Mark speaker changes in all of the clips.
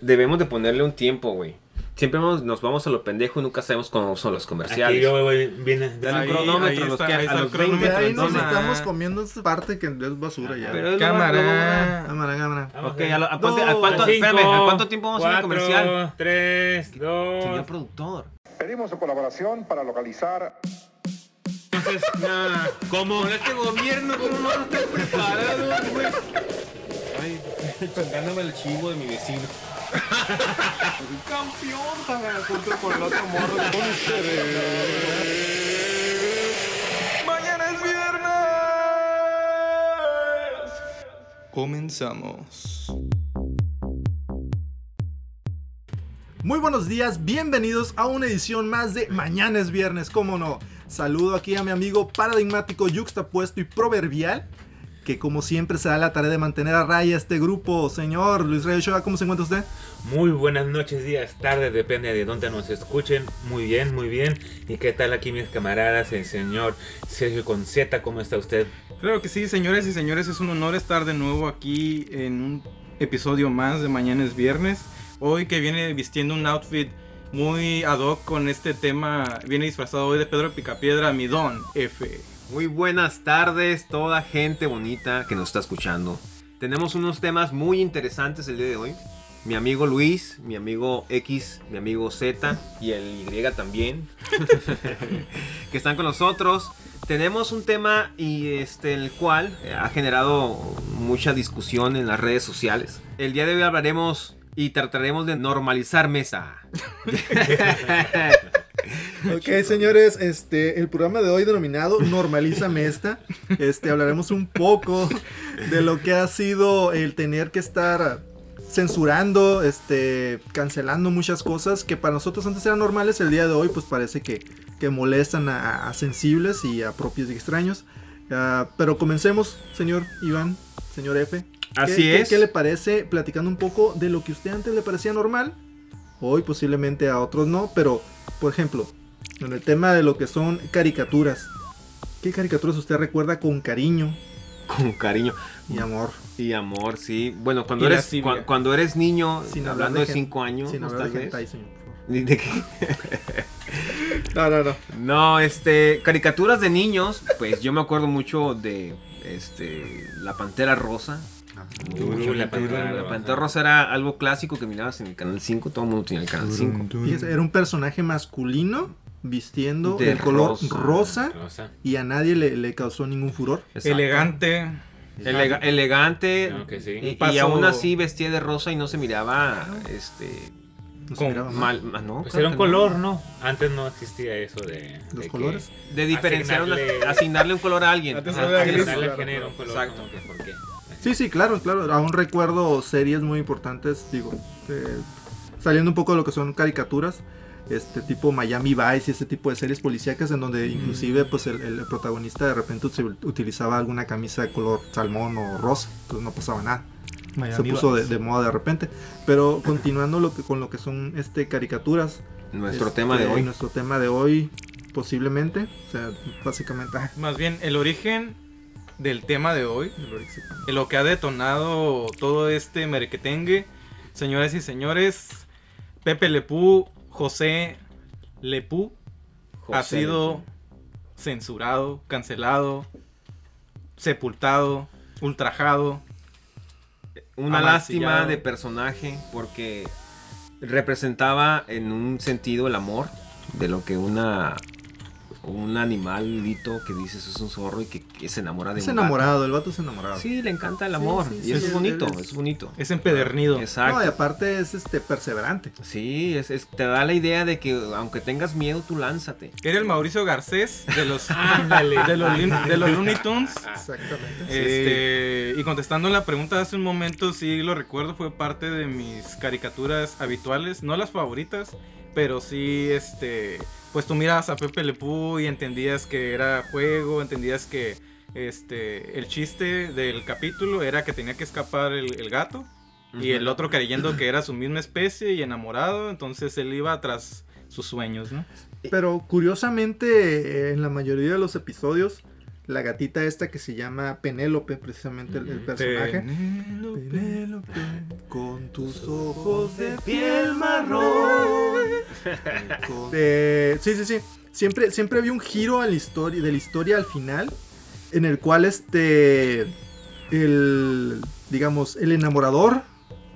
Speaker 1: Debemos de ponerle un tiempo, güey. Siempre nos, nos vamos a lo pendejo y nunca sabemos cómo son los
Speaker 2: Aquí
Speaker 1: comerciales.
Speaker 2: yo voy, viene.
Speaker 1: Dale
Speaker 3: Ahí-
Speaker 1: un cronómetro
Speaker 3: ahí
Speaker 1: a los,
Speaker 3: está,
Speaker 1: que-
Speaker 3: ahí
Speaker 1: a
Speaker 3: está el
Speaker 1: los
Speaker 3: cronómetro,
Speaker 1: 20.
Speaker 4: ahí nos estamos comiendo esta parte que es basura ya.
Speaker 1: Pero
Speaker 3: Cámara.
Speaker 4: Cámara, cámara.
Speaker 2: Vamos
Speaker 1: Ok,
Speaker 2: a
Speaker 1: lo- a cuánto, a cuánto-
Speaker 2: Cinco,
Speaker 1: espérame, ¿a cuánto tiempo vamos a hacer el
Speaker 2: cuatro,
Speaker 1: comercial?
Speaker 2: Tres, dos.
Speaker 1: Señor productor.
Speaker 5: Pedimos su colaboración para localizar
Speaker 2: Entonces, nada, ¿cómo?
Speaker 1: Con este gobierno, ¿cómo no están preparados, güey? Ay, chocándome el chivo de mi vecino. Campeón, para junto con el otro morro.
Speaker 3: Mañana es viernes. Comenzamos.
Speaker 4: Muy buenos días, bienvenidos a una edición más de Mañana es Viernes, cómo no. Saludo aquí a mi amigo paradigmático, yuxtapuesto y proverbial, que como siempre se da la tarea de mantener a raya este grupo. Señor Luis Rey Ochoa, ¿cómo se encuentra usted?
Speaker 2: Muy buenas noches, días, tardes, depende de dónde nos escuchen. Muy bien, muy bien. ¿Y qué tal aquí mis camaradas? El señor Sergio Conceta, ¿cómo está usted?
Speaker 3: Claro que sí, señores y señores, es un honor estar de nuevo aquí en un episodio más de Mañana es Viernes. Hoy que viene vistiendo un outfit muy ad hoc con este tema, viene disfrazado hoy de Pedro Picapiedra, mi don F.
Speaker 1: Muy buenas tardes, toda gente bonita que nos está escuchando. Tenemos unos temas muy interesantes el día de hoy. Mi amigo Luis, mi amigo X, mi amigo Z y el Y también, que están con nosotros. Tenemos un tema y este el cual ha generado mucha discusión en las redes sociales. El día de hoy hablaremos y trataremos de normalizar mesa.
Speaker 4: Ok, señores, este, el programa de hoy denominado Normalízame esta. Este, hablaremos un poco de lo que ha sido el tener que estar censurando, este, cancelando muchas cosas que para nosotros antes eran normales, el día de hoy pues parece que, que molestan a, a sensibles y a propios y extraños. Ah, pero comencemos, señor Iván, señor F. ¿Qué-
Speaker 1: Así
Speaker 4: qué-
Speaker 1: es.
Speaker 4: ¿Qué le parece platicando un poco de lo que usted antes le parecía normal? Hoy posiblemente a otros no, pero por ejemplo, en el tema de lo que son caricaturas. ¿Qué caricaturas usted recuerda con cariño
Speaker 1: Con cariño.
Speaker 4: y amor?
Speaker 1: Y amor, sí. Bueno, cuando
Speaker 3: Y
Speaker 1: eres cuando eres niño,
Speaker 4: Sin
Speaker 1: hablando de
Speaker 4: gen-
Speaker 1: 5 años,
Speaker 4: Sin
Speaker 1: ¿no?
Speaker 4: hablar de hentai, señor,
Speaker 1: qué.
Speaker 4: No, no, no.
Speaker 1: No, este, caricaturas de niños, pues yo me acuerdo mucho de este La Pantera Rosa. Mucho
Speaker 2: la
Speaker 1: la, Pantera,
Speaker 2: Pantera
Speaker 1: la
Speaker 2: Rosa.
Speaker 1: Pantera Rosa era algo clásico que mirabas en el canal 5, todo el mundo tenía el canal 5.
Speaker 4: Fíjese, era un personaje masculino vistiendo
Speaker 1: De
Speaker 4: el color
Speaker 1: rosa.
Speaker 4: rosa,
Speaker 2: Rosa.
Speaker 4: y a nadie le, le causó ningún furor.
Speaker 3: Elegante.
Speaker 1: Elega- elegante
Speaker 2: que sí.
Speaker 1: y, y
Speaker 3: Paso-
Speaker 1: aún así vestía de rosa y no se miraba este
Speaker 4: No se
Speaker 3: Con
Speaker 4: miraba mal.
Speaker 1: mal, mal, ¿no?
Speaker 2: Pues era un color, ¿no? Antes no existía eso de.
Speaker 4: Los
Speaker 2: de
Speaker 4: colores.
Speaker 1: De diferenciar,
Speaker 2: Asignarle-
Speaker 1: asignarle un color a alguien.
Speaker 3: Antes
Speaker 2: Que,
Speaker 3: era
Speaker 2: ajá,
Speaker 3: gris.
Speaker 2: asignarle
Speaker 4: Claro,
Speaker 2: género, un color,
Speaker 1: Exacto.
Speaker 2: como que, ¿por qué?
Speaker 4: Sí, sí, claro, claro. Aún recuerdo series muy importantes, digo, eh, saliendo un poco de lo que son caricaturas, este tipo Miami Vice y ese tipo de series policíacas en donde inclusive pues el, el protagonista de repente ut- utilizaba alguna camisa de color salmón o rosa, entonces no pasaba nada. Se puso de, de moda de repente. Pero continuando lo que, con lo que son este caricaturas.
Speaker 1: Nuestro
Speaker 4: este,
Speaker 1: tema de hoy.
Speaker 4: Nuestro tema de hoy, posiblemente. O sea, básicamente. ah,
Speaker 3: Más bien, el origen del tema de hoy, lo que ha detonado todo este merequetengue, señores y señores, Pepe Lepú, José Lepú, ha sido censurado, cancelado, sepultado, ultrajado.
Speaker 1: Una lástima de personaje porque representaba en un sentido el amor de lo que una un animalito que dices es un zorro y que, que se enamora de
Speaker 4: Es
Speaker 1: un
Speaker 4: enamorado, el vato es enamorado.
Speaker 1: Sí, le encanta el amor
Speaker 4: sí,
Speaker 1: y
Speaker 4: sí,
Speaker 1: eso
Speaker 4: sí,
Speaker 1: es bonito,
Speaker 4: es-
Speaker 1: es bonito.
Speaker 3: Es empedernido.
Speaker 1: Exacto.
Speaker 4: No, y aparte es este perseverante.
Speaker 1: Sí, es, es- te da la idea de que aunque tengas miedo, tú lánzate.
Speaker 3: Era el Mauricio Garcés de los,
Speaker 2: Ándale.
Speaker 3: de los, de los Looney Tunes.
Speaker 4: Exactamente.
Speaker 3: Este, y contestando la pregunta de hace un momento, sí lo recuerdo, fue parte de mis caricaturas habituales, no las favoritas, pero sí, este, pues tú miras a Pepe Le Pew y entendías que era juego, entendías que este, el chiste del capítulo era que tenía que escapar el, el gato y el otro creyendo que era su misma especie y enamorado, entonces él iba tras sus sueños, ¿no?
Speaker 4: Pero curiosamente, en la mayoría de los episodios, la gatita esta que se llama Penélope, precisamente el, el personaje. Penélope, con tus ojos de piel marrón. Eh, sí, sí, sí. Siempre, siempre había un giro a la historia, de la historia al final, en el cual este, el, digamos, el enamorador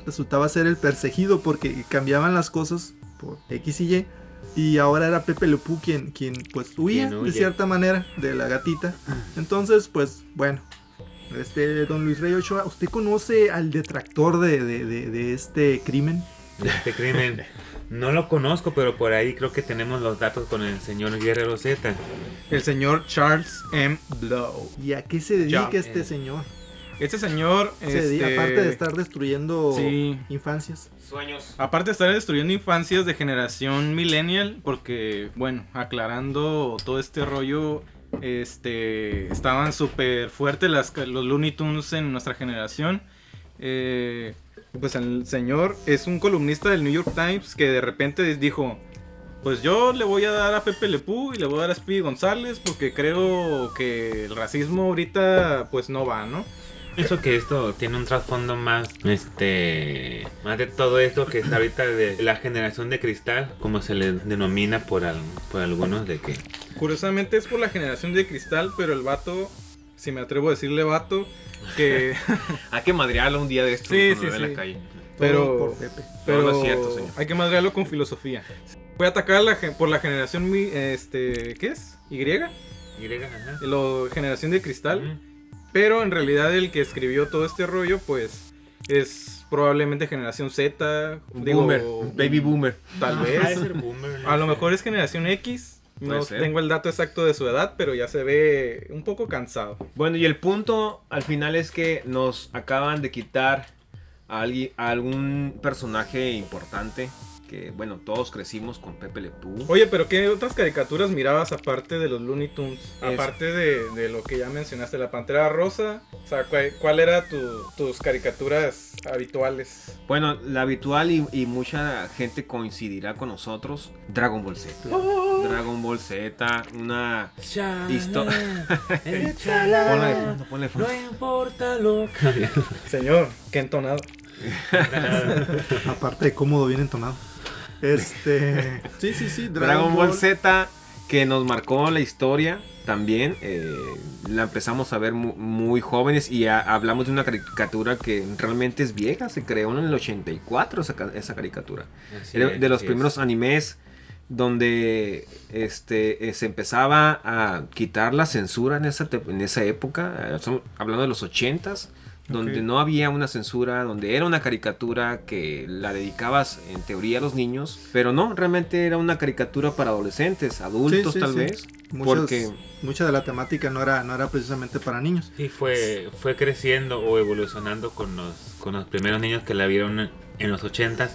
Speaker 4: resultaba ser el perseguido porque cambiaban las cosas por X y Y. Y ahora era Pepe Le Pew quien, quien pues huía
Speaker 2: Quien
Speaker 4: de cierta manera de la gatita. Entonces, pues bueno, este don Luis Rey Ochoa, ¿usted conoce al detractor de, de- de- de este crimen?
Speaker 2: Este crimen. No lo conozco, pero por ahí creo que tenemos los datos con el señor Guerrero Z.
Speaker 3: El señor Charles M. Blow.
Speaker 4: ¿Y a qué se dedica este señor?
Speaker 3: Este señor,
Speaker 4: Se dedica-
Speaker 3: este,
Speaker 4: aparte de estar destruyendo
Speaker 3: Sí.
Speaker 4: infancias.
Speaker 1: Sueños.
Speaker 3: Aparte de estar destruyendo infancias de generación millennial, porque, bueno, aclarando todo este rollo, este, estaban súper fuertes las, ca- los Looney Tunes en nuestra generación. Eh, pues el señor es un columnista del New York Times que de repente dijo, pues yo le voy a dar a Pepe Le Pew y le voy a dar a Speedy González porque creo que el racismo ahorita pues no va, ¿no?
Speaker 2: Eso que esto tiene un trasfondo más, este, más de todo esto que está ahorita de la generación de cristal, como se le denomina por, al- por algunos de que
Speaker 3: Curiosamente es por la generación de cristal, pero el vato, si me atrevo a decirle vato, que...
Speaker 1: Hay que madrearlo un día de esto
Speaker 3: Sí,
Speaker 1: cuando
Speaker 3: sí,
Speaker 1: lo vea en
Speaker 3: sí.
Speaker 1: la calle.
Speaker 3: Pero,
Speaker 4: por Pepe.
Speaker 3: pero
Speaker 1: No, no es cierto, señor.
Speaker 3: hay que madrearlo con filosofía. Voy a atacar a la por la generación, mi- este, ¿qué es? ¿Y?
Speaker 2: Y, ajá.
Speaker 3: Lo, generación de cristal. Pero en realidad el que escribió todo este rollo, pues, es probablemente generación Z. digo,
Speaker 1: boomer, baby boomer.
Speaker 3: Tal
Speaker 2: de
Speaker 3: vez.
Speaker 2: ser boomer, no
Speaker 3: A lo mejor es generación X. No tengo el dato exacto de su edad, pero ya se ve un poco cansado.
Speaker 1: Bueno, y el punto al final es que nos acaban de quitar a, alguien, a algún personaje importante. Que bueno, todos crecimos con Pepe Le Pew.
Speaker 3: Oye, pero ¿qué otras caricaturas mirabas aparte de los Looney Tunes? Aparte de, de lo que ya mencionaste, la Pantera Rosa. O sea, ¿cuál, cuál era tu- tus caricaturas habituales?
Speaker 1: Bueno, la habitual y, y mucha gente coincidirá con nosotros. Dragon Ball Z. Dragon Ball Z, una... Histo-
Speaker 2: Échala,
Speaker 1: Ponla de fondo, ponla de fondo.
Speaker 2: No importa lo que...
Speaker 3: Señor, qué entonado.
Speaker 4: Aparte de cómodo, bien entonado. Este. Sí, sí, sí.
Speaker 1: Dragon Ball Z que nos marcó la historia también. eh, la empezamos a ver mu- muy, jóvenes y a- hablamos de una caricatura que realmente es vieja. Se creó en el 84 esa, esa caricatura.
Speaker 2: Así
Speaker 1: Era
Speaker 2: es,
Speaker 1: de los primeros animes donde este eh, se empezaba a quitar la censura en esa, en esa época. eh, estamos hablando de los 80s. Donde no había una censura, donde era una caricatura que la dedicabas en teoría a los niños, pero no, realmente era una caricatura para adolescentes, adultos
Speaker 4: Sí, sí,
Speaker 1: tal
Speaker 4: sí.
Speaker 1: vez,
Speaker 4: Muchas-
Speaker 1: porque
Speaker 4: Mucha de la temática no era, no era precisamente para niños.
Speaker 2: Sí, fue, fue creciendo o evolucionando con los, con los primeros niños que la vieron en los 80s.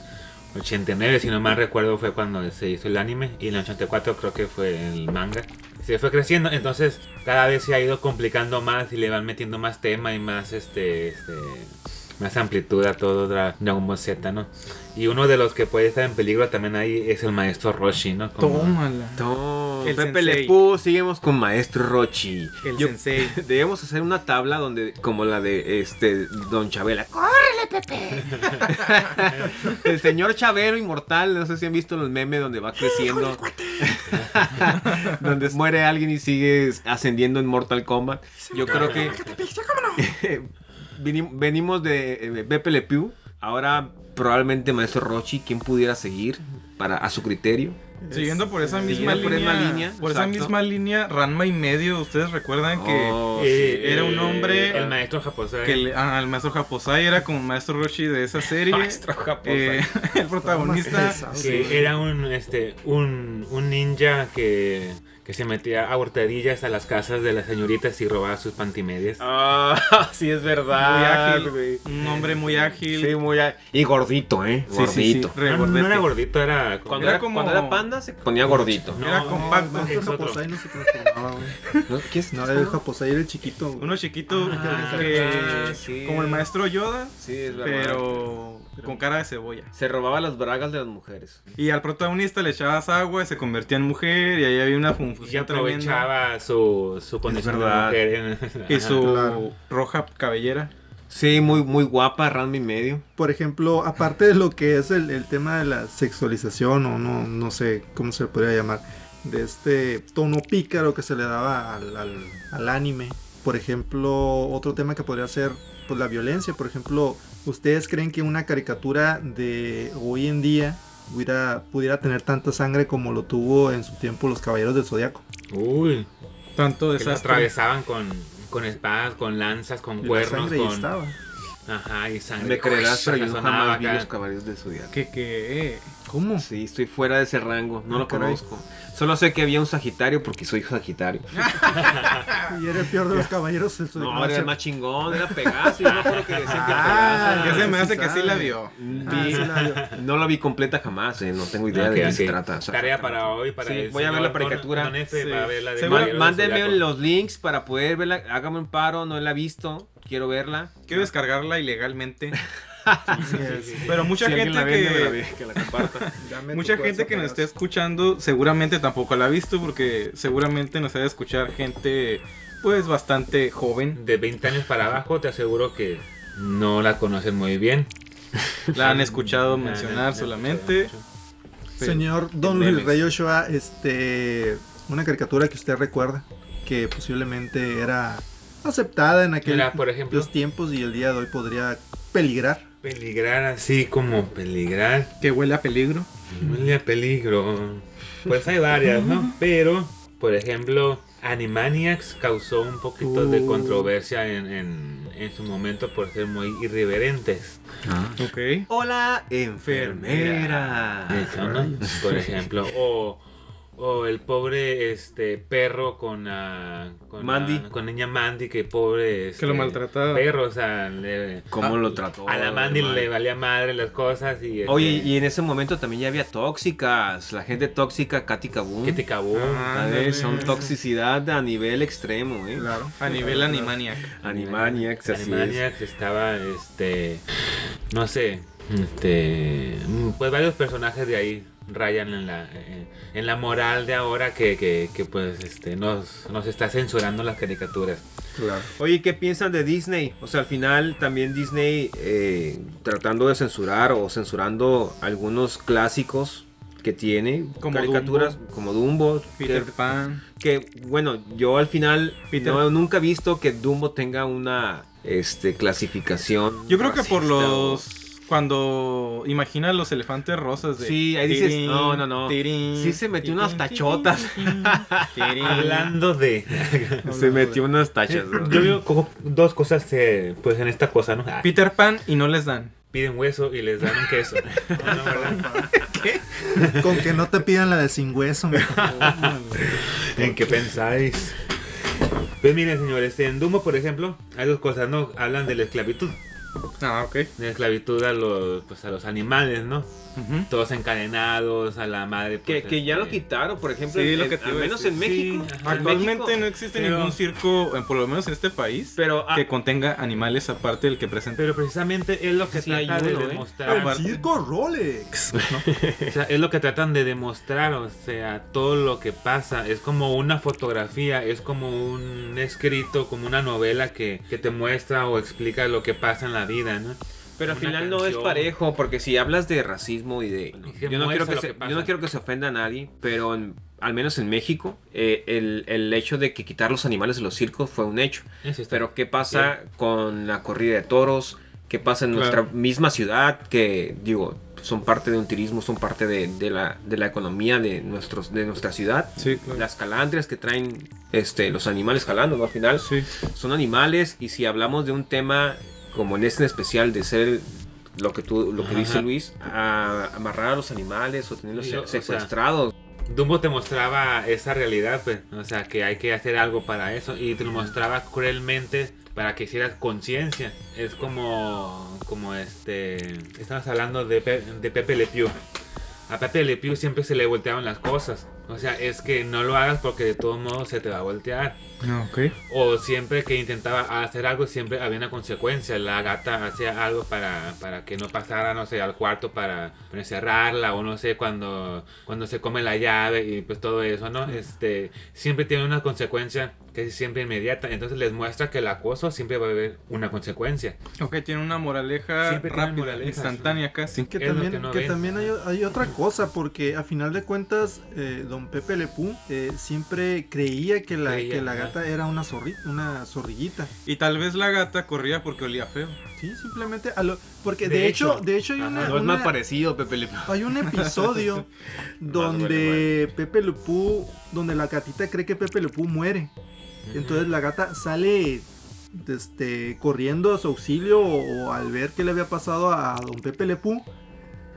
Speaker 2: 89, si no mal recuerdo, fue cuando se hizo el anime. Y en el 84 creo que fue el manga. Se fue creciendo, entonces cada vez se ha ido complicando más y le van metiendo más tema y más este, este más amplitud a todo Dra- Dragon Ball Z, ¿no? Y uno de los que puede estar en peligro también ahí es el maestro Roshi, ¿no? Como-
Speaker 3: Tómala. El
Speaker 1: Pepe. Le seguimos con Maestro Rochi.
Speaker 3: El
Speaker 1: Yo-
Speaker 3: sensei.
Speaker 1: Debemos hacer una tabla donde, como la de este Don Chabela. ¡Córrele, Pepe! El señor Chabelo inmortal, no sé si han visto los memes donde va creciendo. donde muere alguien y sigue ascendiendo en Mortal Kombat. Yo creo que venimos de eh, Pepe Le Pew. Ahora probablemente Maestro Rochi, quien pudiera seguir para a su criterio.
Speaker 3: Siguiendo por esa misma
Speaker 1: por
Speaker 3: línea,
Speaker 1: esa línea,
Speaker 3: por esa
Speaker 1: exacto.
Speaker 3: misma línea, Ranma y medio, ustedes recuerdan que
Speaker 1: Oh,
Speaker 3: eh,
Speaker 1: sí.
Speaker 3: era un hombre
Speaker 2: El maestro
Speaker 3: que le- ah, el maestro Japosai era como maestro Roshi de esa serie.
Speaker 2: Maestro japonés.
Speaker 3: Eh, el protagonista
Speaker 2: que era un este un, un ninja que, que se metía a hurtadillas a las casas de las señoritas y robaba sus pantimedias.
Speaker 1: Ah, sí es
Speaker 3: muy
Speaker 1: verdad.
Speaker 3: ágil,
Speaker 1: güey.
Speaker 3: un hombre muy ágil.
Speaker 1: Sí, muy á- Y gordito, ¿eh?
Speaker 3: Sí, sí, sí,
Speaker 1: Gordito.
Speaker 2: no, era gordito, era
Speaker 1: Cuando,
Speaker 3: Era
Speaker 1: era,
Speaker 3: como-
Speaker 1: cuando era panda se ponía gordito.
Speaker 2: No,
Speaker 3: Era compacto.
Speaker 2: Es otro.
Speaker 4: Japosai no se transformaba, güey.
Speaker 1: ¿No? ¿Qué es?
Speaker 4: No, el Japosai era el chiquito. güey.
Speaker 3: Uno chiquito
Speaker 1: Ah,
Speaker 3: que-
Speaker 1: sí.
Speaker 3: como el maestro Yoda,
Speaker 1: Sí, es verdad.
Speaker 3: pero con cara de cebolla.
Speaker 1: Se robaba las bragas de las mujeres.
Speaker 3: Y al protagonista le echabas agua y se convertía en mujer y ahí había una
Speaker 2: Y
Speaker 3: confusión tremenda.
Speaker 2: aprovechaba su, su condición de mujer.
Speaker 3: Y su
Speaker 4: Claro.
Speaker 3: roja cabellera.
Speaker 1: Sí, muy, muy guapa, Ranma y medio.
Speaker 4: Por ejemplo, aparte de lo que es el, el tema de la sexualización o no, no sé cómo se le podría llamar, de este tono pícaro que se le daba al, al- al anime. Por ejemplo, otro tema que podría ser pues, la violencia. Por ejemplo, ¿ustedes creen que una caricatura de hoy en día hubiera, pudiera tener tanta sangre como lo tuvo en su tiempo los Caballeros del Zodiaco?
Speaker 2: Uy,
Speaker 3: Tanto
Speaker 2: que lo
Speaker 3: desastre.
Speaker 2: atravesaban con, con espadas, con lanzas, con
Speaker 4: La
Speaker 2: cuernos, con...
Speaker 4: estaba.
Speaker 2: Ajá, y sangre.
Speaker 1: Me creerás, pero yo jamás vi los caballeros del Zodiaco.
Speaker 3: Que, que...
Speaker 4: ¿Cómo?
Speaker 1: Sí, estoy fuera de ese rango, no
Speaker 4: Ah,
Speaker 1: lo
Speaker 4: caray.
Speaker 1: Solo sé que había un Sagitario porque soy Sagitario.
Speaker 4: Y era el peor de los Caballeros.
Speaker 1: No, era el más chingón, era Pegaso. Yo no creo que decían que
Speaker 4: Ah,
Speaker 1: Pegaso.
Speaker 3: Ya se me hace que sí la vio.
Speaker 1: Vi-
Speaker 4: Ah, sí la vio.
Speaker 1: no la vi completa jamás, eh, no tengo idea de qué se trata. o sea,
Speaker 2: Tarea para hoy, para
Speaker 1: Sí,
Speaker 2: el
Speaker 1: voy a ver la caricatura. Mándenme los links para poder verla. Hágame un paro, no la he visto. Quiero verla.
Speaker 3: Quiero descargarla ilegalmente. Pero mucha
Speaker 1: Si
Speaker 3: gente
Speaker 1: la vende, me la
Speaker 3: que...
Speaker 1: ve, que la comparta.
Speaker 4: Dame tu
Speaker 3: Mucha gente que nos esté escuchando seguramente tampoco la ha visto porque seguramente nos ha de escuchar gente pues bastante joven.
Speaker 2: De 20 años para abajo, te aseguro que no la conocen muy bien.
Speaker 3: La han escuchado mencionar
Speaker 2: no,
Speaker 3: solamente.
Speaker 4: Señor Don. Luis Rey Ochoa, este, una caricatura que usted recuerda que posiblemente era aceptada en aquellos tiempos y el día de hoy podría peligrar.
Speaker 2: Peligrar así como peligrar.
Speaker 3: Que huele a peligro.
Speaker 2: Huele a peligro. Pues hay varias, ¿no? Pero, por ejemplo, Animaniacs causó un poquito de
Speaker 4: Uh.
Speaker 2: controversia en, en- en su momento por ser muy irreverentes.
Speaker 3: Ok.
Speaker 1: Hola, enfermera.
Speaker 2: Eso, ¿no? Por ejemplo, o, o el pobre este perro con, ah, con
Speaker 1: Mandy.
Speaker 2: ah, con niña Mandy, que pobre este,
Speaker 3: Que lo maltrataba.
Speaker 2: Perro, o sea, le-
Speaker 1: ¿Cómo
Speaker 2: a-
Speaker 1: lo trató?
Speaker 2: A la Mandy le valía madre las cosas y este,
Speaker 1: Oye, y en ese momento también ya había tóxicas. La gente tóxica, Katy Kabum.
Speaker 2: que te acabó.
Speaker 3: Ah,
Speaker 1: ¿Sabes? Son toxicidad a nivel extremo, ¿eh?
Speaker 4: Claro.
Speaker 3: A nivel Animaniac.
Speaker 1: Animaniacs, así es.
Speaker 2: Animaniacs estaba, este, no sé, este, mm, pues varios personajes de ahí rayan en la, en, en la moral de ahora que, que, que, pues, este, nos, nos está censurando las caricaturas.
Speaker 4: Claro.
Speaker 1: Oye, ¿qué piensan de Disney? O sea, al final también Disney eh, tratando de censurar o censurando algunos clásicos que tiene,
Speaker 3: Como
Speaker 1: caricaturas como Dumbo,
Speaker 3: Peter
Speaker 1: que,
Speaker 3: Pan.
Speaker 1: que, bueno, yo al final
Speaker 3: Peter-
Speaker 1: no, nunca he visto que Dumbo tenga una este clasificación.
Speaker 3: Yo creo que por los... Cuando imagina los elefantes rosas de...
Speaker 1: Sí, ahí dices,
Speaker 3: tirín,
Speaker 1: no, no, no.
Speaker 3: tirín,
Speaker 1: Sí se metió
Speaker 3: tirín,
Speaker 1: unas tachotas.
Speaker 3: tirín, tirín.
Speaker 2: Hablando de,
Speaker 1: se metió unas tachas, bro.
Speaker 2: yo veo como dos cosas, eh, pues, en esta cosa, ¿no?
Speaker 3: Peter Pan y no les dan.
Speaker 2: piden hueso y les dan un queso. No, no, ¿verdad?
Speaker 4: Con que no te pidan la de sin hueso. mijo.
Speaker 2: ¿En qué pensáis? Pues miren, señores, en Dumbo, por ejemplo, hay dos cosas, ¿no? Hablan de la esclavitud.
Speaker 3: Ah, ok.
Speaker 2: De la esclavitud a los, pues, a los animales, ¿no? Todos encadenados, a la madre.
Speaker 1: Que,
Speaker 2: pues,
Speaker 1: que ya lo
Speaker 2: este,
Speaker 1: quitaron, por ejemplo,
Speaker 3: Sí,
Speaker 1: en-
Speaker 3: lo que te
Speaker 1: al menos en México.
Speaker 2: Sí, ajá.
Speaker 1: en
Speaker 3: Actualmente
Speaker 1: México,
Speaker 3: no existe
Speaker 2: pero-
Speaker 3: ningún circo, eh, por lo menos en este país,
Speaker 1: Pero ah,
Speaker 3: que contenga animales aparte del que presenta.
Speaker 2: Pero precisamente es lo que
Speaker 1: Sí,
Speaker 2: trata de
Speaker 1: uno, ¿eh?
Speaker 2: demostrar.
Speaker 4: El circo Rolex.
Speaker 2: O sea, es lo que tratan de demostrar, o sea, todo lo que pasa. Es como una fotografía, es como un escrito, como una novela que, que te muestra o explica lo que pasa en la vida, ¿no?
Speaker 1: Pero al final no es parejo, porque si hablas de racismo y de... Yo no, quiero que se,
Speaker 2: que
Speaker 1: yo no quiero que se ofenda a nadie, pero en- al menos en México, eh, el, el hecho de que quitar los animales de los circos fue un hecho. Pero ¿qué pasa con la corrida de toros? ¿Qué pasa en
Speaker 3: Claro.
Speaker 1: nuestra misma ciudad? Que, digo, son parte de un turismo, son parte de, de la, de la economía de, nuestros, de nuestra ciudad.
Speaker 3: Sí, claro.
Speaker 1: Las calandrias que traen este, los animales jalando, ¿no? Al final
Speaker 3: Sí.
Speaker 1: son animales y si hablamos de un tema como en este especial de ser lo que tú lo que
Speaker 2: Ajá.
Speaker 1: dice Luis a amarrar a los animales o tenerlos
Speaker 2: Sí, o sea,
Speaker 1: secuestrados
Speaker 2: Dumbo te mostraba esa realidad, pues, o sea, que hay que hacer algo para eso y te lo mostraba cruelmente para que hicieras conciencia. Es como, como este, estamos hablando de, Pe- de Pepe Le Pew. A Pepe Le Pew siempre se le volteaban las cosas. O sea, es que no lo hagas porque de todos modos se te va a voltear.
Speaker 3: No, ok.
Speaker 2: O siempre que intentaba hacer algo, siempre había una consecuencia. La gata hacía algo para, para que no pasara, no sé, al cuarto para, para encerrarla, o no sé, cuando, cuando se come la llave y pues todo eso, ¿no? Este, siempre tiene una consecuencia que es siempre inmediata. Entonces les muestra que el acoso siempre va a haber una consecuencia.
Speaker 3: Ok, tiene una moraleja
Speaker 2: Siempre
Speaker 3: rápida,
Speaker 2: moraleja,
Speaker 3: instantánea casi.
Speaker 4: Que
Speaker 2: Es
Speaker 4: también,
Speaker 2: que no
Speaker 4: que también hay, hay otra cosa, porque a final de cuentas, eh, don Pepe Lepú eh, siempre creía que la,
Speaker 2: Creía,
Speaker 4: que la
Speaker 2: ajá.
Speaker 4: gata era una, zorri- una zorrillita.
Speaker 3: Y tal vez la gata corría porque olía feo.
Speaker 4: Sí, simplemente. a lo- porque
Speaker 2: De
Speaker 4: de, hecho,
Speaker 2: hecho.
Speaker 4: de hecho hay una,
Speaker 1: No es más parecido, Pepe Le Pew.
Speaker 4: hay un episodio donde Pepe Lepú, donde la gatita cree que Pepe Lepú muere. Entonces la gata sale este, corriendo a su auxilio o, o al ver qué le había pasado a don Pepe Lepú.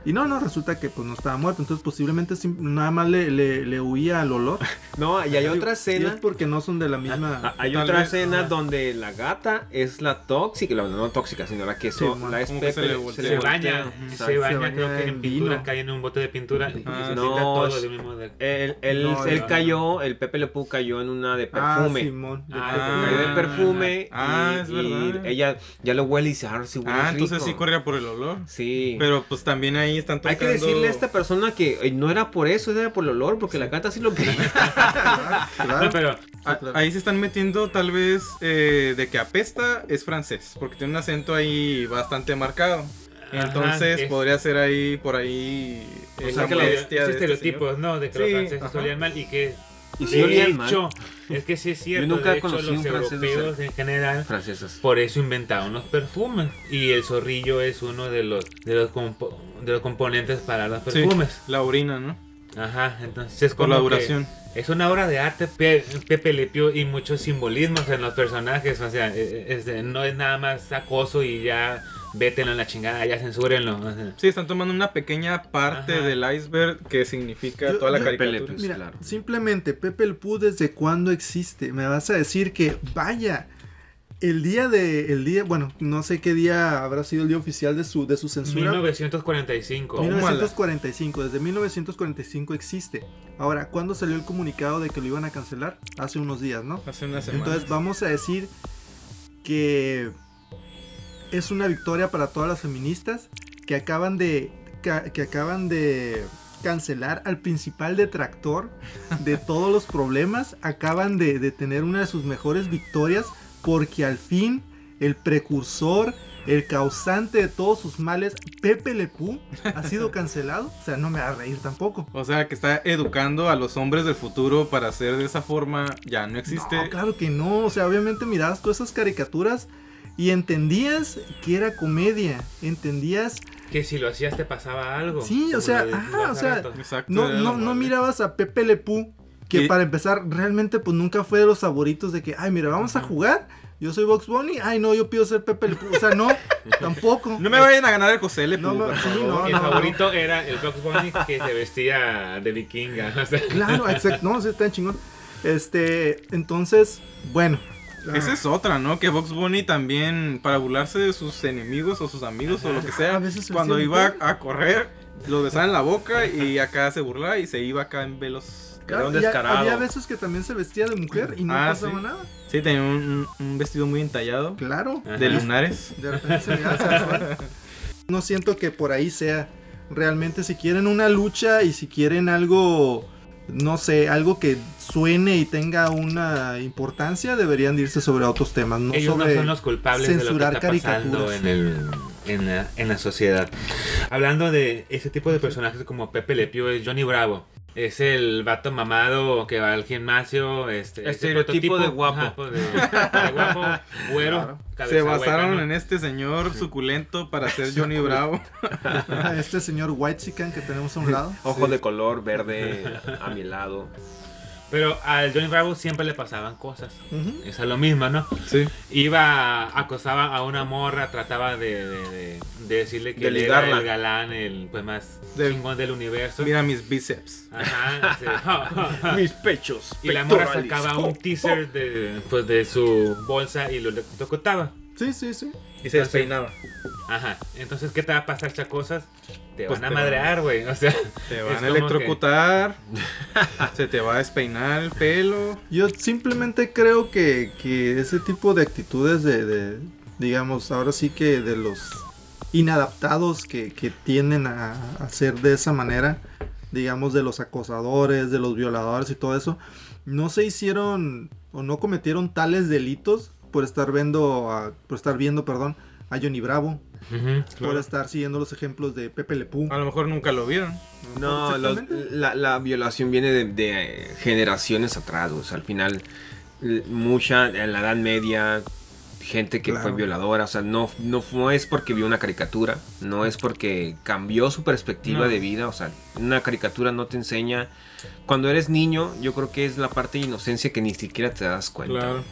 Speaker 4: Y no, no, resulta que pues no estaba muerto. Entonces posiblemente nada más le, le, le huía al olor.
Speaker 1: No, y hay otra
Speaker 4: Y
Speaker 1: escena.
Speaker 4: es porque no son de la misma...
Speaker 1: Ah, Hay
Speaker 3: Tal
Speaker 1: otra
Speaker 3: vez,
Speaker 1: escena donde la gata es la tóxica, la- no tóxica, sino la que so-
Speaker 4: Sí,
Speaker 1: la es Pepe,
Speaker 3: se le
Speaker 1: se
Speaker 3: voltea.
Speaker 2: baña, se baña,
Speaker 4: baña
Speaker 2: creo que en
Speaker 4: en
Speaker 2: pintura,
Speaker 4: vino.
Speaker 2: cae en un bote de pintura y
Speaker 3: Ah,
Speaker 1: no,
Speaker 2: todo del mismo de-
Speaker 1: Él, él,
Speaker 4: No,
Speaker 1: él
Speaker 2: no,
Speaker 1: cayó, el Pepe Le Pew cayó en una de
Speaker 4: Ah,
Speaker 1: perfume.
Speaker 4: Simón. de
Speaker 2: Ah,
Speaker 1: cayó de perfume
Speaker 3: Ah,
Speaker 1: y,
Speaker 3: es
Speaker 1: y
Speaker 3: verdad.
Speaker 1: ella ya lo huele y dice, ah, sí huele
Speaker 3: Ah, entonces
Speaker 1: rico".
Speaker 3: sí corría por el olor.
Speaker 1: Sí.
Speaker 3: Pero pues también ahí están
Speaker 1: Hay que decirle a esta persona que eh, no era por eso, era por el olor, porque la gata sí lo quería.
Speaker 4: Claro.
Speaker 2: No, pero
Speaker 3: Ah, Ahí se están metiendo tal vez eh, de que apesta es francés, porque tiene un acento ahí bastante marcado.
Speaker 2: Ajá,
Speaker 3: Entonces
Speaker 2: es-
Speaker 3: podría ser ahí por ahí
Speaker 2: o sea
Speaker 3: la
Speaker 2: que
Speaker 3: de este
Speaker 2: estereotipos, ¿no? De que
Speaker 3: Sí,
Speaker 2: los franceses
Speaker 3: ajá.
Speaker 2: olían mal y que
Speaker 1: Y sí
Speaker 2: de
Speaker 1: olían mal.
Speaker 2: hecho, es que sí es cierto,
Speaker 1: Yo nunca
Speaker 2: de hecho
Speaker 1: conocí
Speaker 2: los europeos en general
Speaker 1: Francesas.
Speaker 2: por eso inventaron los perfumes y el zorrillo es uno de los de los compo- de los componentes para los
Speaker 3: Sí,
Speaker 2: perfumes.
Speaker 3: la orina, ¿no?
Speaker 2: Ajá, entonces es
Speaker 3: duración.
Speaker 2: es una obra de arte Pe- Pepe Le Pew y muchos simbolismos en los personajes, o sea, es de- no es nada más acoso y ya vétenlo en la chingada, ya censúrenlo.
Speaker 3: Sí, están tomando una pequeña parte
Speaker 2: Ajá.
Speaker 3: del iceberg que significa
Speaker 4: Yo-
Speaker 3: toda la caricatura.
Speaker 1: Pepe
Speaker 4: Mira,
Speaker 1: claro.
Speaker 4: simplemente Pepe el Pú desde cuándo existe. Me vas a decir que vaya el día de el día, bueno, no sé qué día habrá sido el día oficial de su de su censura.
Speaker 2: 1945.
Speaker 4: 1945, desde 1945 existe. Ahora, ¿cuándo salió el comunicado de que lo iban a cancelar? Hace unos días, ¿no?
Speaker 3: Hace una semana.
Speaker 4: Entonces vamos a decir que es una victoria para todas las feministas que acaban de que acaban de cancelar al principal detractor de todos los problemas, acaban de, de tener una de sus mejores victorias porque al fin el precursor, el causante de todos sus males, Pepe Lepú, ha sido cancelado. O sea, no me va a reír tampoco.
Speaker 3: O sea, que está educando a los hombres del futuro para hacer de esa forma ya no existe.
Speaker 4: No, claro que no. O sea, obviamente mirabas todas esas caricaturas y entendías que era comedia. Entendías.
Speaker 2: Que si lo hacías te pasaba algo.
Speaker 4: Sí, o sea, ajá, o sea.
Speaker 3: Exacto.
Speaker 4: No, no, no mirabas a Pepe Lepú. Que
Speaker 3: Y-
Speaker 4: para empezar, realmente, pues nunca fue de los favoritos de que, ay, mira, vamos a jugar. Yo soy Box Bunny. Ay, no, yo pido ser Pepe Lepú. O sea, no, tampoco.
Speaker 3: No me vayan a ganar el José Le
Speaker 4: No,
Speaker 3: Pew,
Speaker 4: no,
Speaker 3: por
Speaker 4: sí,
Speaker 3: favor.
Speaker 4: no,
Speaker 2: Mi
Speaker 4: no.
Speaker 2: favorito era el Bugs Bunny que se vestía de vikinga. o sea.
Speaker 4: Claro, exacto. No, sí, está chingón. Este, entonces, bueno.
Speaker 3: Esa es otra, ¿no? Que Box Bunny también, para burlarse de sus enemigos o sus amigos o lo que sea,
Speaker 4: A veces se
Speaker 3: cuando iba a correr, lo besaba en la boca y acá se burlaba y se iba acá en velos.
Speaker 1: Era un descarado.
Speaker 4: Había veces que también se vestía de mujer y no
Speaker 3: Ah,
Speaker 4: pasaba
Speaker 3: sí.
Speaker 4: nada.
Speaker 3: Sí, tenía un, un vestido muy entallado
Speaker 4: Claro.
Speaker 2: Ajá.
Speaker 3: de lunares.
Speaker 4: De repente se sensual. No siento que por ahí sea. Realmente si quieren una lucha y si quieren algo, no sé, algo que suene y tenga una importancia, deberían de irse sobre otros temas, no
Speaker 2: Ellos
Speaker 4: sobre
Speaker 2: no son los culpables de lo que
Speaker 4: censurar
Speaker 2: está pasando
Speaker 4: caricaturas.
Speaker 2: en, el, en, la, en la sociedad. Hablando de ese tipo de personajes como Pepe Le Pew, es Johnny Bravo. Es el vato mamado que va al gimnasio. Este,
Speaker 1: Estereotipo de guapo.
Speaker 2: ajá, pues, de, de guapo, güero.
Speaker 4: Claro.
Speaker 3: Se
Speaker 2: hueca,
Speaker 3: basaron
Speaker 2: ¿no?
Speaker 3: en este señor suculento para ser Johnny Bravo.
Speaker 4: Este señor White que tenemos a un lado.
Speaker 1: Ojo de color verde a mi lado.
Speaker 2: Pero al Johnny Bravo siempre le pasaban cosas.
Speaker 4: Ujú.
Speaker 2: Esa es lo mismo, ¿no?
Speaker 3: Sí.
Speaker 2: Iba, acosaba a una morra, trataba de, de, de- de decirle que él era el galán, el pues más
Speaker 3: Del-
Speaker 2: chingón del universo.
Speaker 3: Mira mis bíceps.
Speaker 2: Ajá, sí.
Speaker 1: Mis pechos.
Speaker 2: y la morra sacaba
Speaker 1: Oh,
Speaker 2: un teaser de, pues, de su bolsa y lo le tocotaba.
Speaker 4: Sí, sí, sí.
Speaker 3: Y se despeinaba.
Speaker 2: Ajá. Entonces, ¿qué te va a pasar, chacosas? Te
Speaker 3: Pues
Speaker 2: van a
Speaker 3: te
Speaker 2: madrear, güey. O sea,
Speaker 3: Te
Speaker 2: es
Speaker 3: van a electrocutar. se te va a despeinar el pelo.
Speaker 4: Yo simplemente creo que, que ese tipo de actitudes de, de, digamos, ahora sí que de los inadaptados que, que tienden a hacer de esa manera, digamos, de los acosadores, de los violadores y todo eso, no se hicieron o no cometieron tales delitos por estar viendo, a, por estar viendo, perdón, a Johnny Bravo, por estar siguiendo los ejemplos de Pepe Le Pew.
Speaker 3: A lo mejor nunca lo vieron.
Speaker 1: No, los- la, la violación viene de, de, eh, generaciones atrás. O sea, al final, mucha en la Edad Media, gente que fue violadora. O sea, no, no, no es porque vio una caricatura, no es porque cambió su perspectiva
Speaker 3: No.
Speaker 1: de vida. O sea, una caricatura no te enseña. Cuando eres niño, yo creo que es la parte de inocencia que ni siquiera te das cuenta.
Speaker 3: Claro.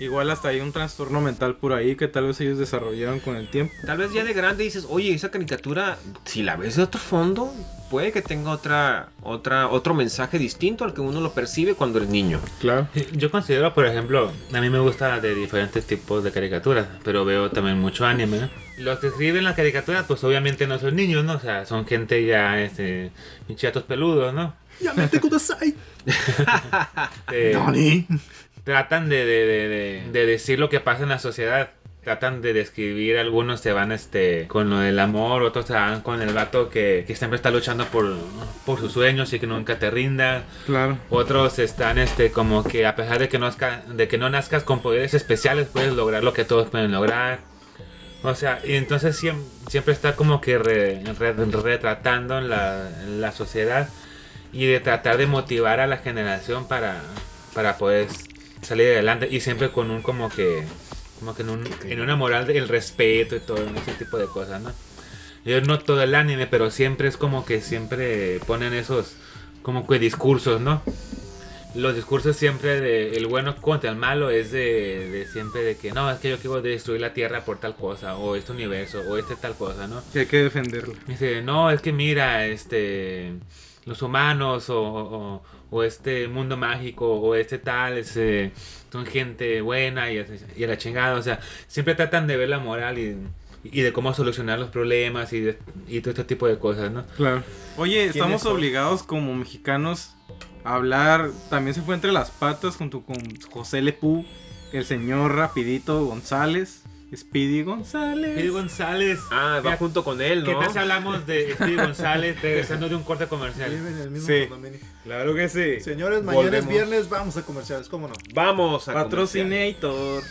Speaker 3: Igual hasta hay un trastorno mental por ahí que tal vez ellos desarrollaron con el tiempo.
Speaker 1: Tal vez ya de grande dices, oye, esa caricatura, si la ves de otro fondo, puede que tenga otra, otra, otro mensaje distinto al que uno lo percibe cuando eres niño.
Speaker 3: Claro.
Speaker 2: Yo considero, por ejemplo, a mí me gusta de diferentes tipos de caricaturas, pero veo también mucho anime. ¿no? Los que escriben las caricaturas, pues obviamente no son niños, ¿no? O sea, son gente ya, este, chatos peludos, ¿no?
Speaker 4: Yamete kudasai.
Speaker 2: Eh,
Speaker 4: Nani.
Speaker 2: Tratan de, de, de, de- de decir lo que pasa en la sociedad. Tratan de describir, algunos se van este con lo del amor, otros se van con el vato que, que siempre está luchando por, por sus sueños y que nunca te rinda.
Speaker 3: Claro.
Speaker 2: Otros están este como que a pesar de que, no nazca- de que no nazcas con poderes especiales, puedes lograr lo que todos pueden lograr. O sea, y entonces siempre, siempre está como que re- re- retratando la, la sociedad y de tratar de motivar a la generación para, para poder salir adelante y siempre con un como que como que en, un- en una moral del respeto y todo ese tipo de cosas, ¿no? Yo no todo el anime, pero siempre es como que siempre ponen esos como que discursos, ¿no? Los discursos siempre de el bueno contra el malo es de, de siempre de que no, es que yo quiero destruir la tierra por tal cosa, o este universo, o este tal cosa, ¿no?
Speaker 3: Que hay que defenderlo.
Speaker 2: Dice, no, es que mira, este, los humanos o, o- o este mundo mágico o este tal, ese, son gente buena y, y a la chingada, o sea, siempre tratan de ver la moral y, y de cómo solucionar los problemas y, de- y todo este tipo de cosas, ¿no?
Speaker 3: Claro. Oye, estamos obligados como mexicanos a hablar. También se fue entre las patas junto con José Lepú, el señor Rapidito González. Speedy González.
Speaker 2: Speedy González.
Speaker 1: Ah, va
Speaker 2: ¿Qué-
Speaker 1: junto con él,
Speaker 2: ¿Qué
Speaker 1: ¿no?
Speaker 2: tal si hablamos de Speedy González regresando de un corte comercial?
Speaker 4: Viven en el mismo
Speaker 3: Sí.
Speaker 4: condominio.
Speaker 3: Claro que sí.
Speaker 4: Señores, mañana es viernes, vamos a comerciales, ¿cómo no?
Speaker 1: Vamos a.
Speaker 3: Patrocinator.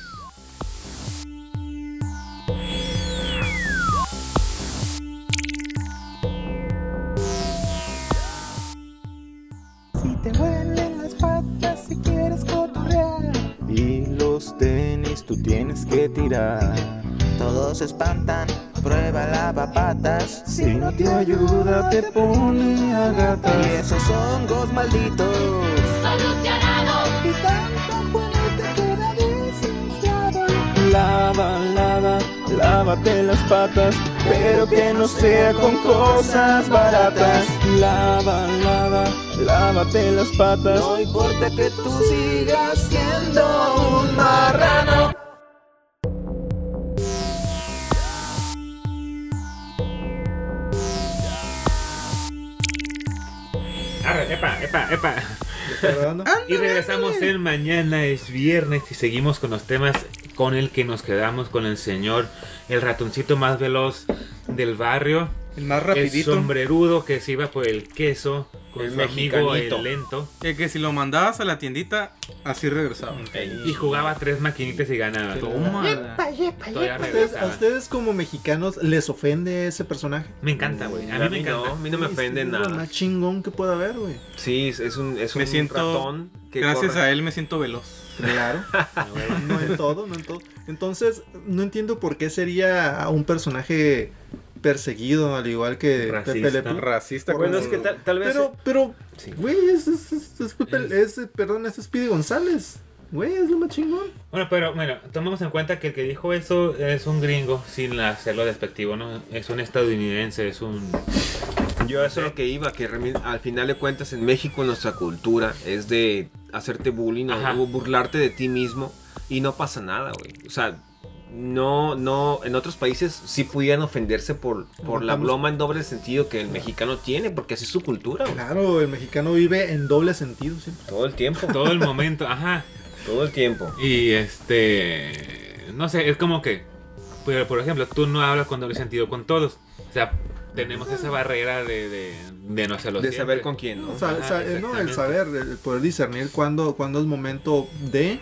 Speaker 6: Los tenis tú tienes que tirar.
Speaker 7: Todos se espantan, prueba lavapatas
Speaker 6: Si no te ayuda, te pone a
Speaker 7: Y
Speaker 6: gatas.
Speaker 7: esos hongos malditos Y tanto
Speaker 6: Lava, lava, lávate las patas. Pero que no sea con cosas baratas. Lava, lava, lávate las patas.
Speaker 7: No importa que tú sigas siendo un marrano
Speaker 2: Arre, epa, epa, epa. Y regresamos en mañana, es viernes y seguimos con los temas con el que nos quedamos con el señor, el ratoncito más veloz del barrio,
Speaker 3: El más
Speaker 2: el
Speaker 3: rapidito.
Speaker 2: sombrerudo que se iba por el queso con
Speaker 1: El
Speaker 2: su amigo el lento
Speaker 3: El que si lo mandabas a la tiendita, así regresaba.
Speaker 2: y jugaba tres maquinitas y ganaba.
Speaker 3: Toma.
Speaker 2: Todavía
Speaker 4: ¿A ustedes, a ustedes como mexicanos les ofende ese personaje?
Speaker 2: Me encanta, güey. A
Speaker 1: A
Speaker 2: mí me
Speaker 1: mí no,
Speaker 2: encanta.
Speaker 1: a mí no me ofende
Speaker 4: Es
Speaker 1: nada.
Speaker 4: más chingón que puede haber, güey.
Speaker 1: Sí, es es un, es un
Speaker 3: Me siento-
Speaker 1: ratón que
Speaker 3: Gracias
Speaker 1: corre.
Speaker 3: a él me siento veloz.
Speaker 4: Claro. no en todo, no en todo. Entonces, no entiendo por qué sería un personaje perseguido, al igual que
Speaker 2: Racista.
Speaker 4: Pepe Le Pew.
Speaker 3: Racista
Speaker 1: Bueno,
Speaker 3: como-
Speaker 1: es que tal, tal vez...
Speaker 4: Pero, pero,
Speaker 1: Sí.
Speaker 4: güey, es, es, es, es Pepe- es- perdón, es Speedy González. Güey, es lo más chingón.
Speaker 2: Bueno, pero bueno, tomemos en cuenta que el que dijo eso es un gringo, sin hacerlo despectivo, ¿no? Es un estadounidense, es un...
Speaker 1: Yo eso es lo que iba, que al final de cuentas en México nuestra cultura es de hacerte bullying
Speaker 2: Ajá.
Speaker 1: o burlarte de ti mismo y no pasa nada, güey. O sea, no, no, en otros países sí pudieran ofenderse por, por la broma en doble sentido que el mexicano tiene, porque así es su cultura, güey.
Speaker 4: Claro, el mexicano vive en doble sentido siempre.
Speaker 1: Todo el tiempo,
Speaker 2: Todo el momento, ajá.
Speaker 1: todo el tiempo.
Speaker 2: Y este. No sé, es como que. Pero por ejemplo, tú no hablas con doble sentido con todos. O sea, tenemos esa barrera de, de, de no hacerlo
Speaker 1: De
Speaker 2: siempre.
Speaker 1: saber con quién, ¿no?
Speaker 2: Ajá,
Speaker 4: sa- no, el saber, el poder discernir cuándo, cuándo es momento de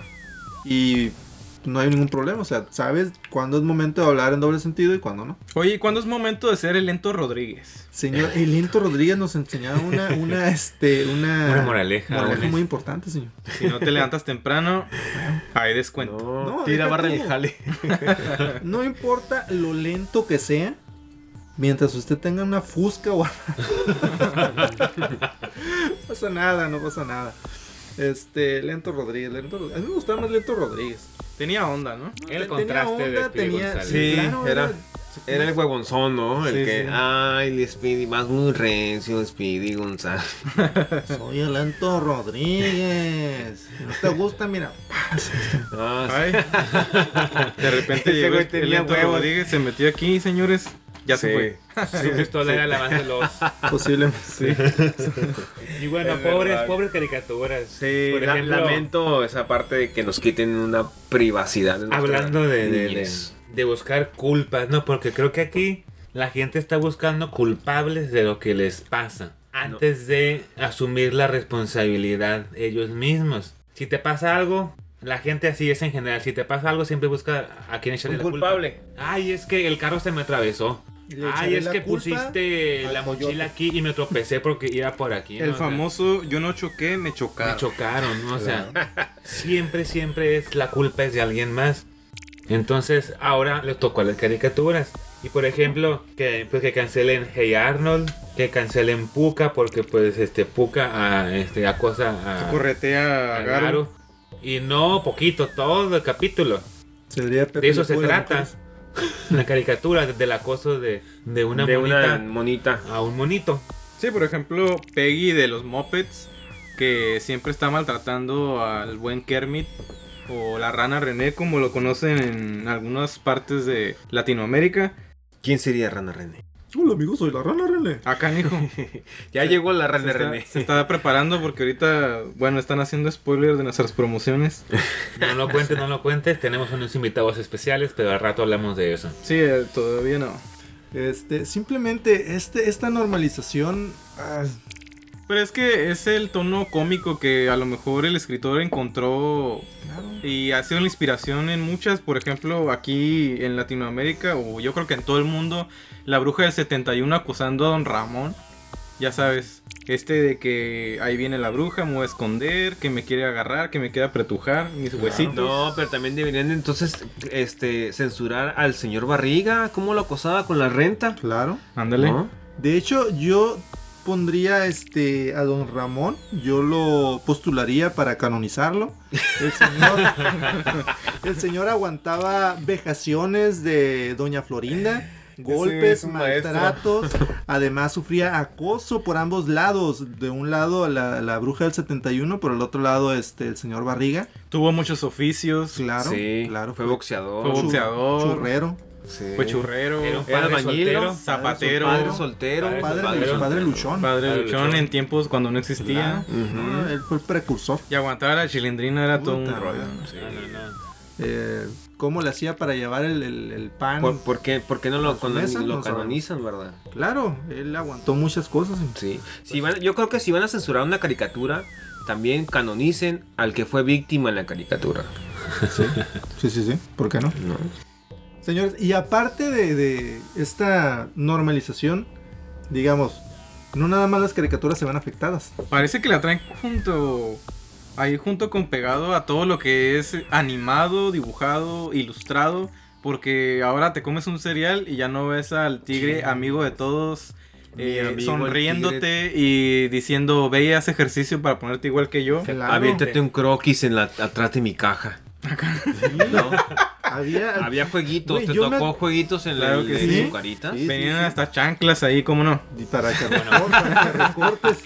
Speaker 4: y no hay ningún problema. O sea, sabes cuándo es momento de hablar en doble sentido y cuándo no.
Speaker 3: Oye, ¿y cuándo es momento de ser el lento Rodríguez?
Speaker 4: Señor Elinto Rodríguez nos enseñaba una, una, este, una,
Speaker 2: Una moraleja,
Speaker 4: moraleja muy importante, señor.
Speaker 3: Si no te levantas temprano, hay descuento.
Speaker 1: No,
Speaker 4: No,
Speaker 1: tira barra el jale.
Speaker 4: No importa lo lento que sea, mientras usted tenga una fusca o no pasa nada, no pasa nada. Este, Lento Rodríguez, Lento Rodríguez. A mí me gustaba más Lento Rodríguez.
Speaker 3: Tenía onda, ¿no?
Speaker 2: El
Speaker 4: Tenía
Speaker 2: contraste de
Speaker 4: onda,
Speaker 2: Speedy
Speaker 4: tenía-
Speaker 2: González.
Speaker 1: Sí,
Speaker 4: claro,
Speaker 1: era, era el huevonzón, ¿no? El
Speaker 3: Sí,
Speaker 1: que,
Speaker 3: sí.
Speaker 1: ay, el Speedy, más muy recio, Speedy González.
Speaker 4: Soy el Lento Rodríguez. Si no te gusta, mira.
Speaker 1: Ah, sí.
Speaker 3: Ay. De repente llegó el
Speaker 1: tenía
Speaker 3: lento
Speaker 1: huevos.
Speaker 3: Rodríguez, se metió aquí, señores. Ya
Speaker 1: Sí.
Speaker 3: se fue.
Speaker 2: Su pistola era la más veloz.
Speaker 4: Posiblemente.
Speaker 2: Y bueno,
Speaker 1: Es
Speaker 2: pobres,
Speaker 1: verdad.
Speaker 2: pobres caricaturas.
Speaker 1: Sí,
Speaker 2: Por
Speaker 1: la-
Speaker 2: ejemplo,
Speaker 1: lamento esa parte de que nos quiten una privacidad.
Speaker 2: Hablando de, de, de, de buscar culpas, ¿no? Porque creo que aquí la gente está buscando culpables de lo que les pasa. Antes de asumir la responsabilidad ellos mismos. Si te pasa algo, la gente así es en general. Si te pasa algo, siempre busca a quién echarle la culpa.
Speaker 1: culpable.
Speaker 2: Ay, es que el carro se me atravesó.
Speaker 4: Le
Speaker 2: Ay, es
Speaker 4: la
Speaker 2: que
Speaker 4: culpa
Speaker 2: pusiste la
Speaker 4: coyote.
Speaker 2: mochila aquí y me tropecé porque iba por aquí. ¿no?
Speaker 3: El famoso yo no choqué, me
Speaker 2: me
Speaker 3: chocaron.
Speaker 2: chocaron, ¿no? O sea, siempre, siempre es la culpa es de alguien más. Entonces, ahora le tocó a las caricaturas. Y por ejemplo, que pues que cancelen Hey Arnold, que cancelen Puka, porque pues este Puka a, este, acosa a,
Speaker 3: Corretea
Speaker 2: a
Speaker 3: a Garo.
Speaker 2: Garo. Y no poquito, todo el capítulo. De eso se trata. La caricatura del acoso de, de una
Speaker 1: de
Speaker 2: monita
Speaker 1: una monita.
Speaker 2: a un monito.
Speaker 3: Sí, por ejemplo, Peggy de los Muppets, que siempre está maltratando al buen Kermit. O la rana René, como lo conocen en algunas partes de Latinoamérica.
Speaker 1: ¿Quién sería Rana René?
Speaker 4: Hola, amigo, soy la rana René.
Speaker 3: Acá, hijo.
Speaker 1: Ya llegó la
Speaker 3: Se
Speaker 1: Rana
Speaker 3: está,
Speaker 1: René.
Speaker 3: se está preparando porque ahorita, bueno, están haciendo spoilers de nuestras promociones.
Speaker 2: No lo cuentes, no lo cuentes. Tenemos unos invitados especiales, pero al rato hablamos de eso.
Speaker 3: Sí, eh, todavía no.
Speaker 4: Este, simplemente este, esta normalización. ah,
Speaker 3: Pero es que es el tono cómico que a lo mejor el escritor encontró
Speaker 4: claro.
Speaker 3: y ha sido la inspiración en muchas. Por ejemplo, aquí en Latinoamérica, o yo creo que en todo el mundo, la bruja del 71 acusando a don Ramón. Ya sabes, este de que ahí viene la bruja, me voy a esconder, que me quiere agarrar, que me quiere apretujar, mis huesitos.
Speaker 1: No, pero también deberían entonces este censurar al señor Barriga. ¿Cómo lo acosaba con la renta?
Speaker 4: Claro.
Speaker 3: Ándale.
Speaker 1: ¿No?
Speaker 4: De hecho, yo pondría este a don Ramón, yo lo postularía para canonizarlo. El señor, el señor aguantaba vejaciones de doña Florinda, golpes, maltratos, además sufría acoso por ambos lados, de un lado la, la bruja del 71, por el otro lado este el señor Barriga,
Speaker 3: Tuvo muchos oficios,
Speaker 4: claro,
Speaker 1: sí,
Speaker 4: claro,
Speaker 1: fue boxeador.
Speaker 3: Fue boxeador.
Speaker 4: churrero,
Speaker 1: Sí.
Speaker 3: fue churrero,
Speaker 2: Era un
Speaker 1: Era
Speaker 2: padre
Speaker 1: albañil,
Speaker 2: soltero.
Speaker 3: zapatero,
Speaker 1: Padre soltero.
Speaker 2: Padre
Speaker 4: padre, luchón.
Speaker 3: padre
Speaker 2: Padre
Speaker 3: luchón en tiempos cuando no existía.
Speaker 4: Él fue el precursor.
Speaker 3: Y aguantar a la chilindrina era todo un
Speaker 4: Puta
Speaker 3: rollo.
Speaker 4: madre.
Speaker 3: ¿no?
Speaker 1: Sí.
Speaker 2: No, no, no.
Speaker 4: Eh, ¿Cómo le hacía para llevar el, el- el pan?
Speaker 1: ¿Por, por qué, por qué no lo, canonizan, verdad?
Speaker 4: Claro, él aguantó muchas cosas.
Speaker 1: Sí. Si van, yo creo que si van a censurar una caricatura, también canonicen al que fue víctima en la caricatura.
Speaker 4: Sí, sí, sí. ¿Por qué no?
Speaker 1: ¿no?
Speaker 4: Señores, y aparte de, de esta normalización, digamos, no nada más las caricaturas se van afectadas.
Speaker 3: Parece que la traen junto. Ahí junto con pegado a todo lo que es animado, dibujado, ilustrado. Porque ahora te comes un cereal y ya no ves al tigre amigo de todos. Eh,
Speaker 1: amigo
Speaker 3: sonriéndote y diciendo ve y haz ejercicio para ponerte igual que yo.
Speaker 4: Claro.
Speaker 1: Aviéntate un croquis en la, atrás de mi caja. ¿no?
Speaker 4: Había,
Speaker 1: Había jueguitos, te
Speaker 4: me-
Speaker 1: tocó jueguitos en
Speaker 3: Claro
Speaker 1: la
Speaker 3: que
Speaker 1: de
Speaker 4: sí.
Speaker 1: su carita.
Speaker 4: Sí,
Speaker 3: Venían
Speaker 4: sí, sí.
Speaker 3: hasta chanclas ahí, ¿cómo no?
Speaker 4: Y para que, recortes, para que recortes.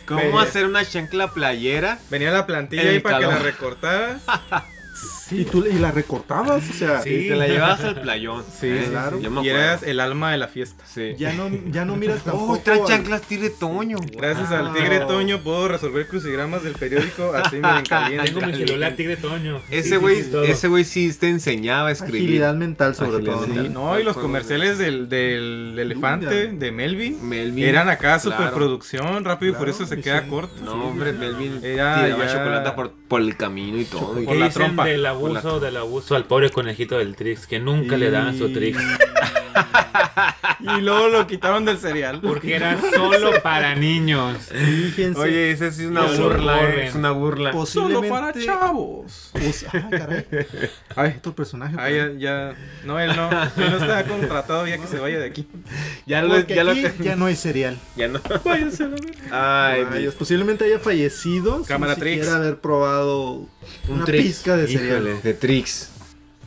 Speaker 1: ¿Cómo hacer una chancla playera?
Speaker 3: Venía la plantilla
Speaker 1: el
Speaker 3: ahí para que la
Speaker 1: calor.
Speaker 4: Y tú y la recortabas, o sea,
Speaker 1: Y te la llevabas al playón.
Speaker 3: Sí,
Speaker 1: Eh,
Speaker 4: claro.
Speaker 3: Y eras el alma de la fiesta.
Speaker 1: Sí.
Speaker 4: ya no, ya no miras tampoco.
Speaker 1: Oh, trae chanclas tigre Toño.
Speaker 3: Gracias al Tigre Toño puedo resolver crucigramas del periódico así me caliente.
Speaker 2: Tengo mi celular Tigre Toño.
Speaker 1: Ese güey,
Speaker 2: sí,
Speaker 1: ese güey sí te enseñaba a escribir.
Speaker 4: Agilidad mental sobre
Speaker 1: Agilidad
Speaker 4: todo. ¿no?
Speaker 1: mental.
Speaker 3: Sí, no, y los comerciales del, del elefante, de Melvin,
Speaker 1: Melvin.
Speaker 3: eran acá
Speaker 1: claro.
Speaker 3: superproducción, rápido y
Speaker 4: Claro,
Speaker 3: furioso se queda
Speaker 4: sí.
Speaker 3: corto.
Speaker 1: No, hombre, Melvin
Speaker 3: Era
Speaker 1: tiraba
Speaker 3: ya-
Speaker 1: chocolate por, por el camino y todo.
Speaker 3: Por
Speaker 2: ¿Qué
Speaker 3: la trompa.
Speaker 2: Abuso, del abuso al pobre conejito del Trix? Que nunca le daban su Trix.
Speaker 3: Y luego lo quitaron del cereal.
Speaker 2: Porque era solo para niños.
Speaker 4: Fíjense,
Speaker 1: Oye, esa sí es una burla, eh, es una burla.
Speaker 4: posiblemente.
Speaker 3: Solo para chavos.
Speaker 4: Pues, ay, caray.
Speaker 3: Ay,
Speaker 4: Otro personaje.
Speaker 3: ay, ya, ya. No, él no. Él no está contratado ya que se vaya de aquí.
Speaker 1: Ya lo,
Speaker 4: Porque
Speaker 1: ya lo
Speaker 4: aquí
Speaker 1: te-
Speaker 4: ya no hay cereal.
Speaker 1: ya no.
Speaker 3: Váyanse a verga.
Speaker 1: Ay,
Speaker 4: Ay,
Speaker 1: mis-
Speaker 4: posiblemente haya fallecido
Speaker 3: Cámara
Speaker 4: sin
Speaker 3: Trix.
Speaker 4: siquiera haber probado una
Speaker 1: Trix.
Speaker 4: pizca de cereal.
Speaker 1: Híjole, de Trix.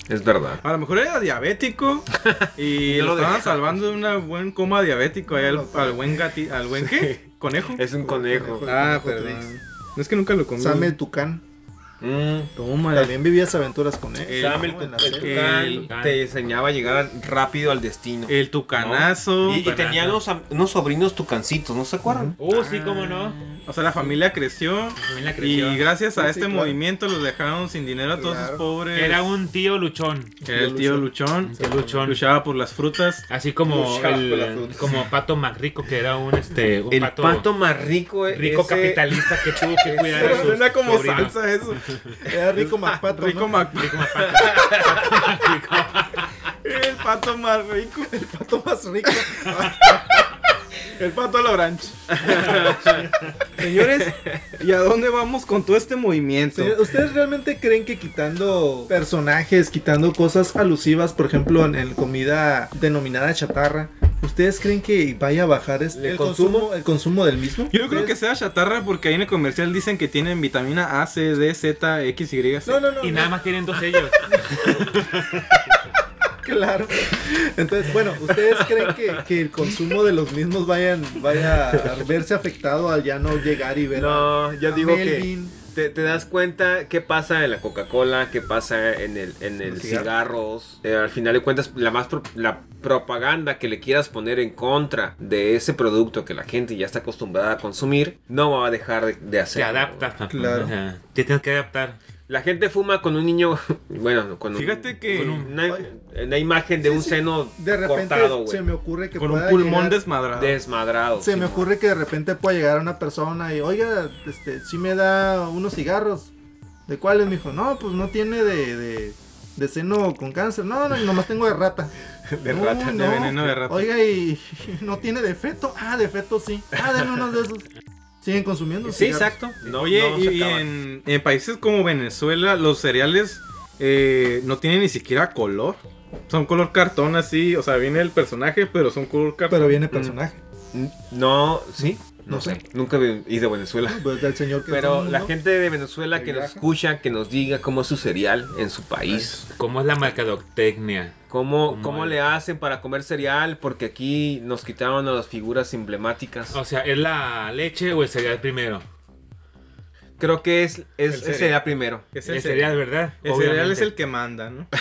Speaker 1: Es verdad.
Speaker 3: A lo mejor era diabético y lo
Speaker 1: lo
Speaker 3: estaban salvando de un buen coma diabético ahí al, al buen gati, al buen qué? ¿Conejo?
Speaker 1: Es un conejo.
Speaker 3: Ah,
Speaker 4: Conejo
Speaker 3: perdón. No es que nunca lo comí.
Speaker 4: Sam el Tucán.
Speaker 1: Mm.
Speaker 3: Toma.
Speaker 4: También vivías aventuras con él.
Speaker 3: El-
Speaker 1: Sam el,
Speaker 4: ¿no? En la
Speaker 1: tu- el
Speaker 4: serie.
Speaker 1: tucán
Speaker 3: El-
Speaker 1: te enseñaba a llegar rápido al destino.
Speaker 3: El tucanazo.
Speaker 1: y, y tenía unos, unos sobrinos tucancitos, ¿no se acuerdan?
Speaker 2: Uh, sí, cómo no.
Speaker 3: O sea, la familia creció.
Speaker 2: familia creció.
Speaker 3: Y gracias a
Speaker 4: Sí,
Speaker 3: este
Speaker 4: sí, claro.
Speaker 3: movimiento los dejaron sin dinero a todos
Speaker 4: Claro.
Speaker 3: sus pobres.
Speaker 2: Era un tío luchón.
Speaker 3: Era el tío Luchón.
Speaker 2: Tío luchón.
Speaker 3: Luchaba por las frutas.
Speaker 2: Así como el,
Speaker 1: frutas.
Speaker 2: como Pato Macrico, que era un este un
Speaker 1: El
Speaker 2: pato,
Speaker 1: pato, más rico,
Speaker 2: rico
Speaker 1: ese-
Speaker 2: capitalista que tuvo que cuidar a
Speaker 3: Pero
Speaker 2: sus
Speaker 3: suena como
Speaker 2: sobrinos.
Speaker 3: salsa eso.
Speaker 4: Era rico Macpato.
Speaker 3: Rico
Speaker 4: ¿no?
Speaker 3: Mac. El pato más rico.
Speaker 4: El pato más rico.
Speaker 3: El pato a la branch. Señores, ¿y a dónde vamos con todo este movimiento?
Speaker 4: ¿Ustedes realmente creen que quitando personajes, quitando cosas alusivas, por ejemplo, en, en comida denominada chatarra, ¿ustedes creen que vaya a bajar este-
Speaker 1: ¿El consumo?
Speaker 4: consumo, el consumo del mismo?
Speaker 3: Yo no creo que
Speaker 4: ¿Ustedes-
Speaker 3: sea chatarra porque ahí en el comercial dicen que tienen vitamina A, C, D, Z, X, Y, Z.
Speaker 4: No, no, no.
Speaker 2: Y
Speaker 4: no,
Speaker 2: nada más tienen dos sellos.
Speaker 4: Claro. Entonces, bueno, ¿ustedes creen que, que el consumo de los mismos vayan, vaya a verse afectado al ya no llegar y ver
Speaker 1: No,
Speaker 4: a,
Speaker 1: yo
Speaker 4: a
Speaker 1: digo
Speaker 4: Melvin?
Speaker 1: que te, te das cuenta qué pasa en la Coca-Cola, qué pasa en el, en el cigarros. Eh, al final de cuentas, la más pro- la propaganda que le quieras poner en contra de ese producto que la gente ya está acostumbrada a consumir, no va a dejar de, de
Speaker 2: Se
Speaker 1: hacerlo.
Speaker 2: adapta. papá.
Speaker 4: Claro.
Speaker 2: O sea, te tienes que adaptar.
Speaker 1: La gente fuma con un niño, bueno, con un-
Speaker 3: Fíjate que
Speaker 1: con una, una imagen de
Speaker 4: Sí,
Speaker 1: un
Speaker 4: sí.
Speaker 1: seno
Speaker 4: De repente
Speaker 1: cortado, güey.
Speaker 4: se me ocurre que
Speaker 3: con un pulmón
Speaker 4: llegar-
Speaker 3: desmadrado.
Speaker 1: Desmadrado.
Speaker 4: Se
Speaker 1: sí,
Speaker 4: me ocurre que de repente pueda llegar una persona y, oiga, este, si me da unos cigarros. ¿De cuáles? Me dijo, no, pues no tiene de, de, de seno con cáncer. No, no, nomás tengo de rata.
Speaker 1: De
Speaker 4: No,
Speaker 1: rata.
Speaker 3: de veneno de rata.
Speaker 4: Oiga, y no tiene de feto. Ah, de feto sí. Ah, denme unos de esos. Siguen consumiendo.
Speaker 1: Sí,
Speaker 4: cigarros.
Speaker 1: exacto. No,
Speaker 3: Oye,
Speaker 1: no
Speaker 3: y, en, en países como Venezuela, los cereales eh, no tienen ni siquiera color. Son color cartón así, o sea, viene el personaje, pero son color cartón.
Speaker 4: Pero viene personaje.
Speaker 1: No, sí. No,
Speaker 4: No
Speaker 1: sé.
Speaker 4: sé.
Speaker 1: Nunca he ido a Venezuela.
Speaker 4: Pues del señor que
Speaker 1: Pero la
Speaker 4: ¿no?
Speaker 1: gente de Venezuela que nos escucha, que nos diga cómo es su cereal en su país.
Speaker 2: ¿Cómo es la mercadotecnia?
Speaker 1: ¿Cómo,
Speaker 2: ¿Cómo
Speaker 1: cómo le hacen para comer cereal? Porque aquí nos quitaron a las figuras emblemáticas.
Speaker 2: O sea, ¿es la leche o el cereal primero?
Speaker 1: Creo que es, es,
Speaker 3: El cereal.
Speaker 1: cereal primero.
Speaker 3: Es
Speaker 2: El,
Speaker 3: el,
Speaker 2: cereal, ¿verdad?
Speaker 3: El cereal es
Speaker 2: Obviamente.
Speaker 3: el que manda, ¿no?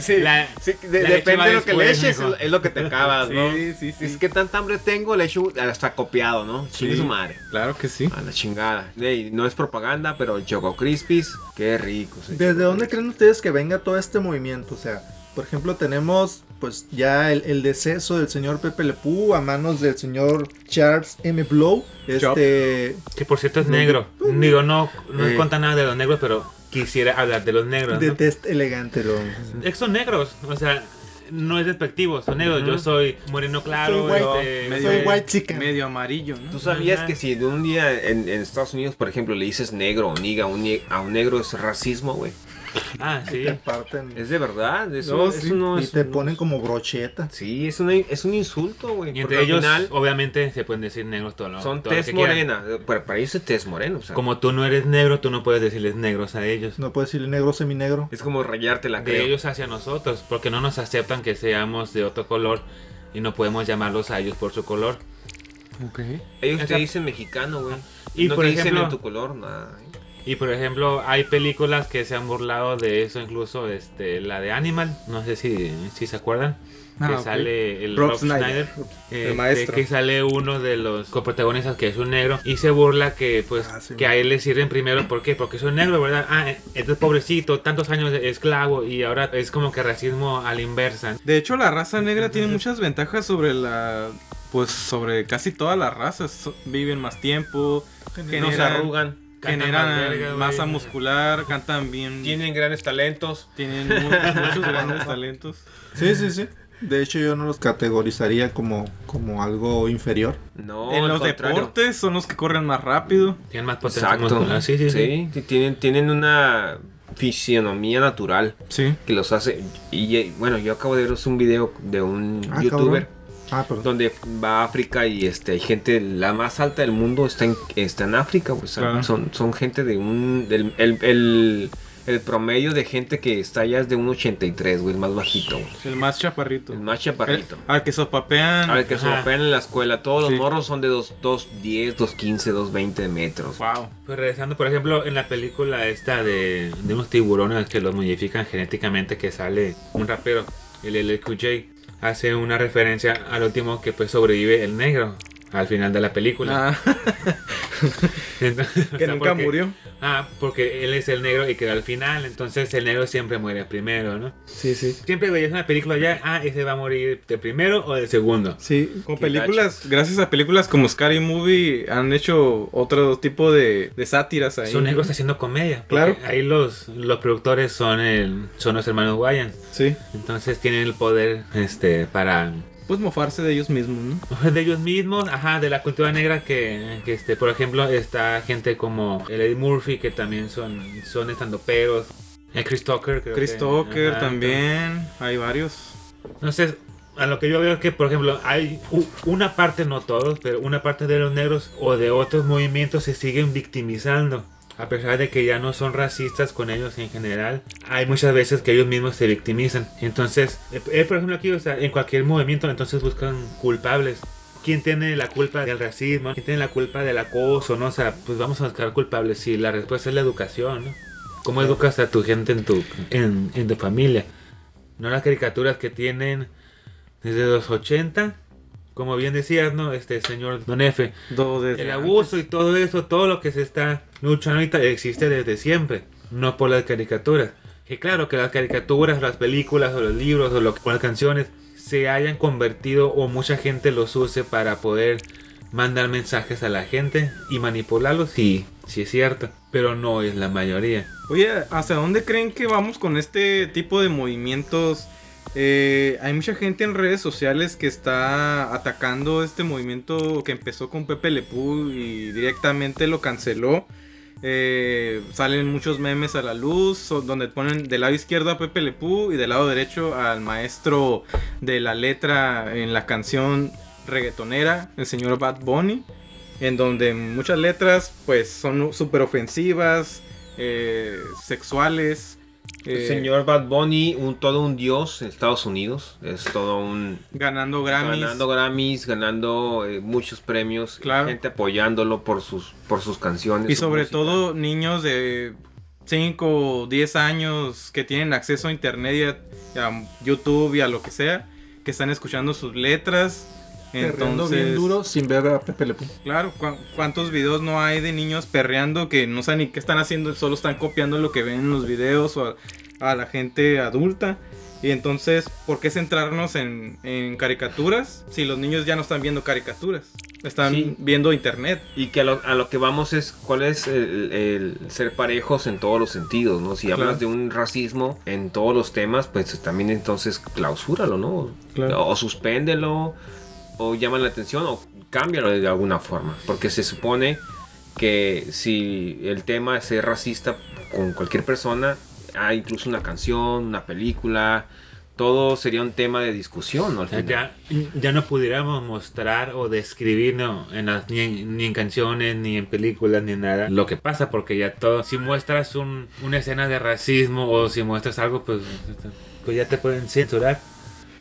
Speaker 1: Sí,
Speaker 2: La-
Speaker 1: sí, de-
Speaker 2: la leche
Speaker 1: depende de lo que le eches, es lo que te acabas, ¿no?
Speaker 3: Sí, sí, sí.
Speaker 1: Es que tanta hambre tengo, le echo hasta copiado, ¿no? Chingue
Speaker 3: Sí.
Speaker 1: su madre.
Speaker 3: Claro que sí.
Speaker 1: A la chingada. Ey, no es propaganda, pero Choco Crispies, qué rico. sí.
Speaker 4: ¿Desde dónde creen ustedes que venga todo este movimiento? O sea, por ejemplo, tenemos pues ya el, el deceso del señor Pepe Le Pew a manos del señor Charles M. Blow. Este,
Speaker 2: Que por cierto es negro. Digo, no, no
Speaker 1: Eh.
Speaker 2: cuenta nada de los negros, pero quisiera hablar de los negros.
Speaker 4: de
Speaker 2: ¿no?
Speaker 4: test elegante, lo
Speaker 2: Es que son negros, o sea, no es despectivo, son negros. Yo soy moreno claro,
Speaker 4: Soy
Speaker 2: este,
Speaker 4: white- soy white chicken.
Speaker 3: Medio amarillo, ¿no?
Speaker 1: ¿Tú sabías que si de un día en, en Estados Unidos, por ejemplo, le dices negro o niga a un, nie- a un negro es racismo, güey?
Speaker 2: Ah, sí.
Speaker 4: te parten
Speaker 1: Es de verdad, eso
Speaker 3: No,
Speaker 1: eso
Speaker 3: sí.
Speaker 1: no
Speaker 4: y
Speaker 1: es...
Speaker 4: te
Speaker 1: no
Speaker 4: ponen
Speaker 1: es-
Speaker 4: como brocheta.
Speaker 1: Sí, es, una- es un insulto, güey.
Speaker 2: Y
Speaker 1: porque
Speaker 2: entre ellos,
Speaker 1: final
Speaker 2: obviamente, se pueden decir negros todo lo,
Speaker 1: son
Speaker 2: todo lo
Speaker 1: tez
Speaker 2: que quieran.
Speaker 1: morena. Para, para ellos es tez morena, o sea,
Speaker 2: Como tú no eres negro, tú no puedes decirles negros a ellos.
Speaker 4: No puedes decirle negro seminegro.
Speaker 1: es como rayarte la
Speaker 2: De
Speaker 1: creo.
Speaker 2: ellos hacia nosotros, porque no nos aceptan que seamos de otro color y no podemos llamarlos a ellos por su color.
Speaker 1: Ellos te dicen mexicano, güey.
Speaker 2: Y
Speaker 1: no
Speaker 2: por
Speaker 1: te dicen
Speaker 2: ejemplo-
Speaker 1: en tu color, nada. ¿eh?
Speaker 2: Y por ejemplo, hay películas que se han burlado de eso, incluso este, la de Animal, no sé si, si se acuerdan.
Speaker 3: Ah,
Speaker 2: que
Speaker 3: ok.
Speaker 2: sale el
Speaker 4: Rob
Speaker 2: Rob,
Speaker 4: Schneider.
Speaker 2: Schneider,
Speaker 3: El
Speaker 2: este,
Speaker 3: maestro.
Speaker 2: que sale uno de los coprotagonistas que es un negro y se burla que pues
Speaker 4: Ah, sí,
Speaker 2: que a él le sirven primero ¿por qué? porque es un negro verdad ah entonces pobrecito tantos años de esclavo y ahora es como que racismo a la inversa
Speaker 3: De hecho, la raza negra tiene muchas ventajas sobre la. Pues sobre casi todas las razas. Viven más tiempo,
Speaker 1: No se
Speaker 3: generan,
Speaker 1: arrugan.
Speaker 3: Generan masa muscular, cantan bien.
Speaker 1: Tienen grandes talentos.
Speaker 3: tienen mu- muchos grandes talentos.
Speaker 4: Sí, sí, sí. De hecho, yo no los categorizaría como, como algo inferior.
Speaker 1: No,
Speaker 3: en los
Speaker 1: contrario.
Speaker 3: deportes son los que corren más rápido.
Speaker 2: tienen más potencia
Speaker 1: Exacto.
Speaker 2: muscular sí sí, sí.
Speaker 1: sí, tienen, tienen una fisionomía natural
Speaker 3: Sí.
Speaker 1: que los hace. Y bueno, yo acabo de ver un video de un
Speaker 4: Ah,
Speaker 1: youtuber
Speaker 4: cabrón. Ah,
Speaker 1: donde va a África y este hay gente la más alta del mundo está en, está en África. pues,
Speaker 3: Claro.
Speaker 1: son, son gente de un. Del, el, el, el promedio de gente que está allá es de un 83, güey, el más bajito, güey.
Speaker 3: El más chaparrito.
Speaker 1: El más chaparrito.
Speaker 3: El- al que sopapean.
Speaker 1: A ver, que
Speaker 2: Ajá.
Speaker 1: mapean en la escuela. Todos los morros son de 2.10, 2.15, 2.20 metros.
Speaker 3: Wow.
Speaker 2: Pues regresando, por ejemplo, en la película esta de, de unos tiburones que los modifican genéticamente, que sale un rapero, el LQJ, hace una referencia al último que pues sobrevive el negro al final de la película.
Speaker 3: Ah,
Speaker 2: Entonces, o
Speaker 3: que
Speaker 2: sea,
Speaker 3: nunca
Speaker 2: porque-
Speaker 3: murió.
Speaker 2: Ah, porque él es el negro y queda al final, entonces el negro siempre muere primero, ¿no?
Speaker 4: Sí, sí.
Speaker 2: Siempre veías una película ya, ah, ese va a morir de primero o de segundo.
Speaker 4: Sí.
Speaker 3: Con películas, gracias a películas como Scary Movie, han hecho otro tipo de, de sátiras ahí.
Speaker 2: Son negros haciendo comedia.
Speaker 3: Claro.
Speaker 2: Ahí los, los productores son, el, son los hermanos Wayans.
Speaker 3: Sí.
Speaker 2: Entonces tienen el poder este para
Speaker 3: Pues mofarse de ellos mismos, ¿no?
Speaker 2: de ellos mismos, ajá, de la cultura negra que, que, este, por ejemplo, está gente como el Eddie Murphy que también son son estandoperos. El Chris Tucker, creo
Speaker 3: Chris
Speaker 2: que-
Speaker 3: Tucker
Speaker 2: ajá,
Speaker 3: también. Hay varios.
Speaker 2: Entonces, a lo que yo veo es que, por ejemplo, hay una parte, no todos, pero una parte de los negros o de otros movimientos se siguen victimizando. A pesar de que ya no son racistas con ellos en general, hay muchas veces que ellos mismos se victimizan. Entonces, eh, eh, por ejemplo, aquí, o sea, en cualquier movimiento, entonces buscan culpables. ¿Quién tiene la culpa del racismo? ¿Quién tiene la culpa del acoso? ¿no? O sea, pues vamos a buscar culpables. Si la respuesta es la educación, ¿no? ¿Cómo educas a tu gente en tu, en, en tu familia? No las caricaturas que tienen desde los 80, como bien decías, ¿no? Este señor Don
Speaker 3: desde
Speaker 2: El
Speaker 3: antes.
Speaker 2: abuso y todo eso, todo lo que se está luchando ahorita existe desde siempre, no por las caricaturas. Que claro que las caricaturas, las películas o los libros o, lo- o las canciones se hayan convertido o mucha gente los use para poder mandar mensajes a la gente y manipularlos, sí, sí es cierto, pero no es la mayoría.
Speaker 3: Oye, ¿hacia dónde creen que vamos con este tipo de movimientos? Eh, hay mucha gente en redes sociales que está atacando este movimiento que empezó con Pepe Lepú y directamente lo canceló. Eh, salen muchos memes a la luz donde ponen del lado izquierdo a Pepe Lepú y del lado derecho al maestro de la letra en la canción reggaetonera, el señor Bad Bunny, en donde muchas letras pues son súper ofensivas, eh, sexuales.
Speaker 1: El
Speaker 3: eh,
Speaker 1: señor Bad Bunny, un, todo un dios en Estados Unidos. Es todo un.
Speaker 3: ganando Grammys.
Speaker 1: Ganando Grammys, ganando eh, muchos premios.
Speaker 3: Claro.
Speaker 1: Gente apoyándolo por sus, por sus canciones.
Speaker 3: Y sobre
Speaker 1: música.
Speaker 3: todo niños de 5 o 10 años que tienen acceso a internet y a, a YouTube y a lo que sea, que están escuchando sus letras.
Speaker 4: Perreando
Speaker 3: Entonces,
Speaker 4: bien duro sin ver a Pepe Le Pew.
Speaker 3: claro, ¿cu- ¿cuántos videos no hay de niños perreando que no saben ni qué están haciendo, solo están copiando lo que ven en los videos o a, a la gente adulta? Y entonces, ¿por qué centrarnos en, en caricaturas si los niños ya no están viendo caricaturas? Están
Speaker 1: Sí.
Speaker 3: viendo internet.
Speaker 1: Y que a lo, a lo que vamos es cuál es el, el ser parejos en todos los sentidos, ¿no? Si
Speaker 3: Claro.
Speaker 1: hablas de un racismo en todos los temas, pues también entonces clausúralo, ¿no?
Speaker 3: Claro.
Speaker 1: O suspéndelo, o llama la atención, o cámbialo de alguna forma. Porque se supone que si el tema es ser racista con cualquier persona, hay incluso una canción, una película, todo sería un tema de discusión, ¿no? Al
Speaker 2: O sea,
Speaker 1: final.
Speaker 2: ya, ya no pudiéramos mostrar o describir no, en las, ni, en, ni en canciones, ni en películas, ni en nada lo que pasa, porque ya todo, si muestras un, una escena de racismo o si muestras algo, pues, pues ya te pueden censurar.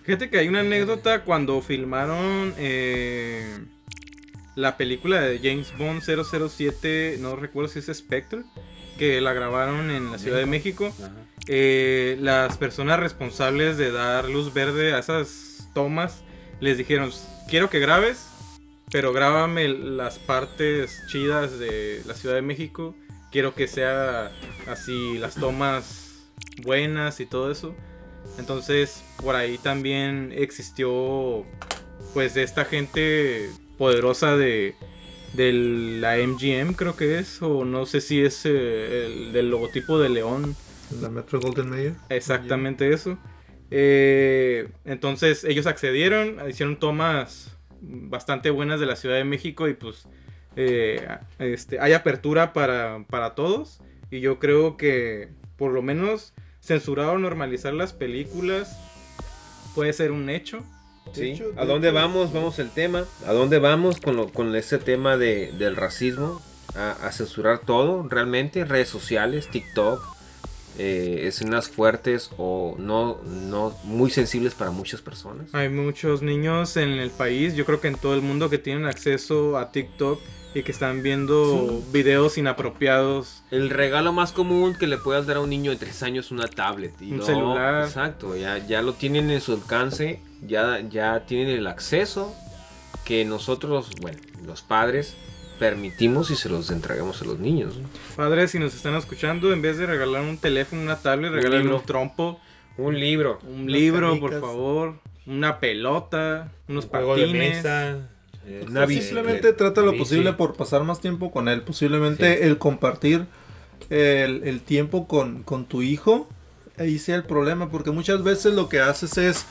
Speaker 3: Fíjate que hay una anécdota cuando filmaron eh, la película de James Bond 007, no recuerdo si es Spectre, que la grabaron en la Ciudad de México. Eh, las personas responsables de dar luz verde a esas tomas les dijeron, quiero que grabes, pero grábame las partes chidas de la Ciudad de México. Quiero que sea así las tomas buenas y todo eso. Entonces, por ahí también existió pues esta gente poderosa de de la MGM creo que es o no sé si es eh, el del logotipo de león
Speaker 4: La Metro Golden Mayer.
Speaker 3: Exactamente eso. Eh, entonces ellos accedieron, hicieron tomas bastante buenas de la Ciudad de México y pues eh, este, hay apertura para, para todos. Y yo creo que por lo menos censurar o normalizar las películas puede ser un hecho.
Speaker 1: ¿Sí?
Speaker 4: Hecho,
Speaker 1: ¿A
Speaker 4: de
Speaker 1: dónde
Speaker 4: hecho-
Speaker 1: vamos? Vamos el tema. ¿A dónde vamos con, lo, con ese tema de, del racismo? A, a censurar todo, realmente. Redes sociales, TikTok, eh, escenas fuertes o no, no muy sensibles para muchas personas.
Speaker 3: Hay muchos niños en el país, yo creo que en todo el mundo que tienen acceso a TikTok y que están viendo videos inapropiados.
Speaker 1: El regalo más común que le puedas dar a un niño de 3 años es una tablet. Y
Speaker 3: Un
Speaker 1: no,
Speaker 3: celular.
Speaker 1: Exacto, ya, ya lo tienen en su alcance, ya, ya tienen el acceso que nosotros, bueno, los padres, permitimos y se los entregamos a los niños. ¿no?
Speaker 3: Padres, si nos están escuchando, en vez de regalar un teléfono, una tablet,
Speaker 1: Un
Speaker 3: regalen un trompo,
Speaker 1: Un libro.
Speaker 3: un libro, por favor, una pelota, unos
Speaker 2: Un juego de
Speaker 3: patines.
Speaker 2: mesa.
Speaker 4: O
Speaker 1: bici.
Speaker 4: simplemente trata lo posible por pasar más tiempo con él. Posiblemente el compartir el, el tiempo con, con tu hijo, ahí sea el problema. Porque muchas veces lo que haces es,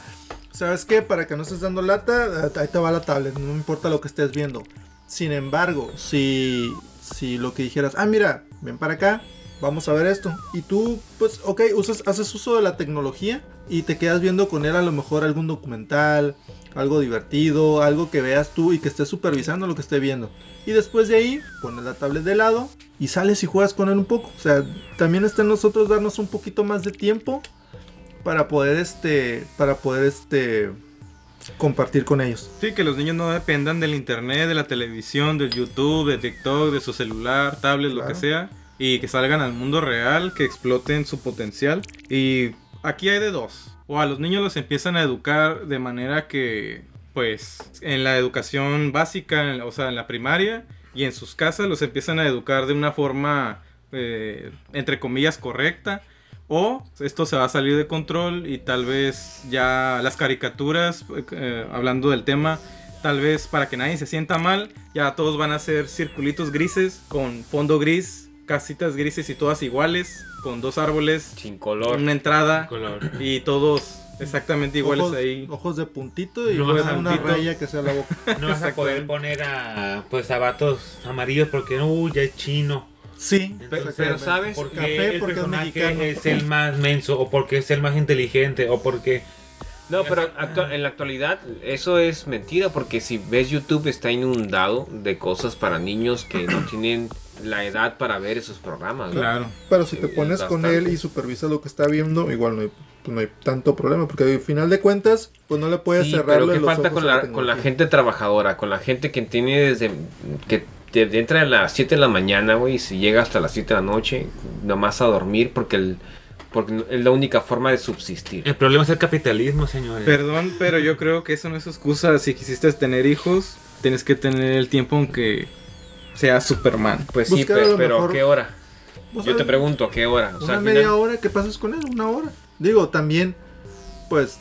Speaker 4: ¿sabes qué? Para que no estés dando lata, ahí te va la tablet, no importa lo que estés viendo. Sin embargo, si, si lo que dijeras, ah, mira, ven para acá, vamos a ver esto. Y tú, pues, ok, usas, haces uso de la tecnología y te quedas viendo con él a lo mejor algún documental, algo divertido, algo que veas tú y que estés supervisando lo que esté viendo. Y después de ahí, pones la tablet de lado y sales y juegas con él un poco. O sea, también está en nosotros darnos un poquito más de tiempo para poder este, para poder este, compartir con ellos.
Speaker 3: Sí, que los niños no dependan del internet, de la televisión, del YouTube, de TikTok, de su celular, tablet, lo que sea. Y que salgan al mundo real, que exploten su potencial. Y aquí hay de dos. O a los niños los empiezan a educar de manera que, pues, en la educación básica, en o sea, en la primaria y en sus casas los empiezan a educar de una forma, eh, entre comillas, correcta. O esto se va a salir de control y tal vez ya las caricaturas, eh, hablando del tema, tal vez para que nadie se sienta mal, ya todos van a ser circulitos grises con fondo gris, casitas grises y todas iguales, con dos árboles,
Speaker 1: Sin color.
Speaker 3: una entrada
Speaker 2: color.
Speaker 3: y todos exactamente iguales
Speaker 4: ojos,
Speaker 3: ahí.
Speaker 4: ojos de puntito y
Speaker 2: No vas a
Speaker 4: una
Speaker 3: puntito.
Speaker 4: raya que sea la boca.
Speaker 2: No vas a poder poner a pues zapatos amarillos porque no, ya es chino.
Speaker 4: Sí,
Speaker 1: Pero, ¿sabes?
Speaker 2: Porque
Speaker 4: Café
Speaker 2: el
Speaker 4: porque es
Speaker 2: personaje
Speaker 4: mexicano.
Speaker 2: es el más menso o porque es el más inteligente o porque
Speaker 1: No, pero en la actualidad eso es mentira porque si ves YouTube está inundado de cosas para niños que no tienen la edad para ver esos programas. ¿no?
Speaker 3: Claro.
Speaker 4: Pero si te pones con él y supervisas lo que está viendo, igual no hay, pues no hay tanto problema, porque al final de cuentas, pues no le puedes
Speaker 1: Sí,
Speaker 4: cerrar
Speaker 1: pero ¿qué
Speaker 4: los
Speaker 1: falta
Speaker 4: ojos
Speaker 1: con la, con la gente trabajadora? Con la gente que tiene desde... que te entra a las 7 de la mañana, güey, y si llega hasta las 7 de la noche, nomás a dormir porque, el, porque es la única forma de subsistir.
Speaker 2: el problema es el capitalismo, señores.
Speaker 3: Perdón, pero yo creo que eso no es excusa. Si quisiste tener hijos, tienes que tener el tiempo aunque sea Superman.
Speaker 1: Pues sí,
Speaker 4: a
Speaker 1: pero, ¿a qué hora? Yo te pregunto, ¿a qué hora? O
Speaker 4: Una
Speaker 1: sea,
Speaker 4: media
Speaker 1: final-
Speaker 4: hora que pases con él, una hora. Digo, también, pues,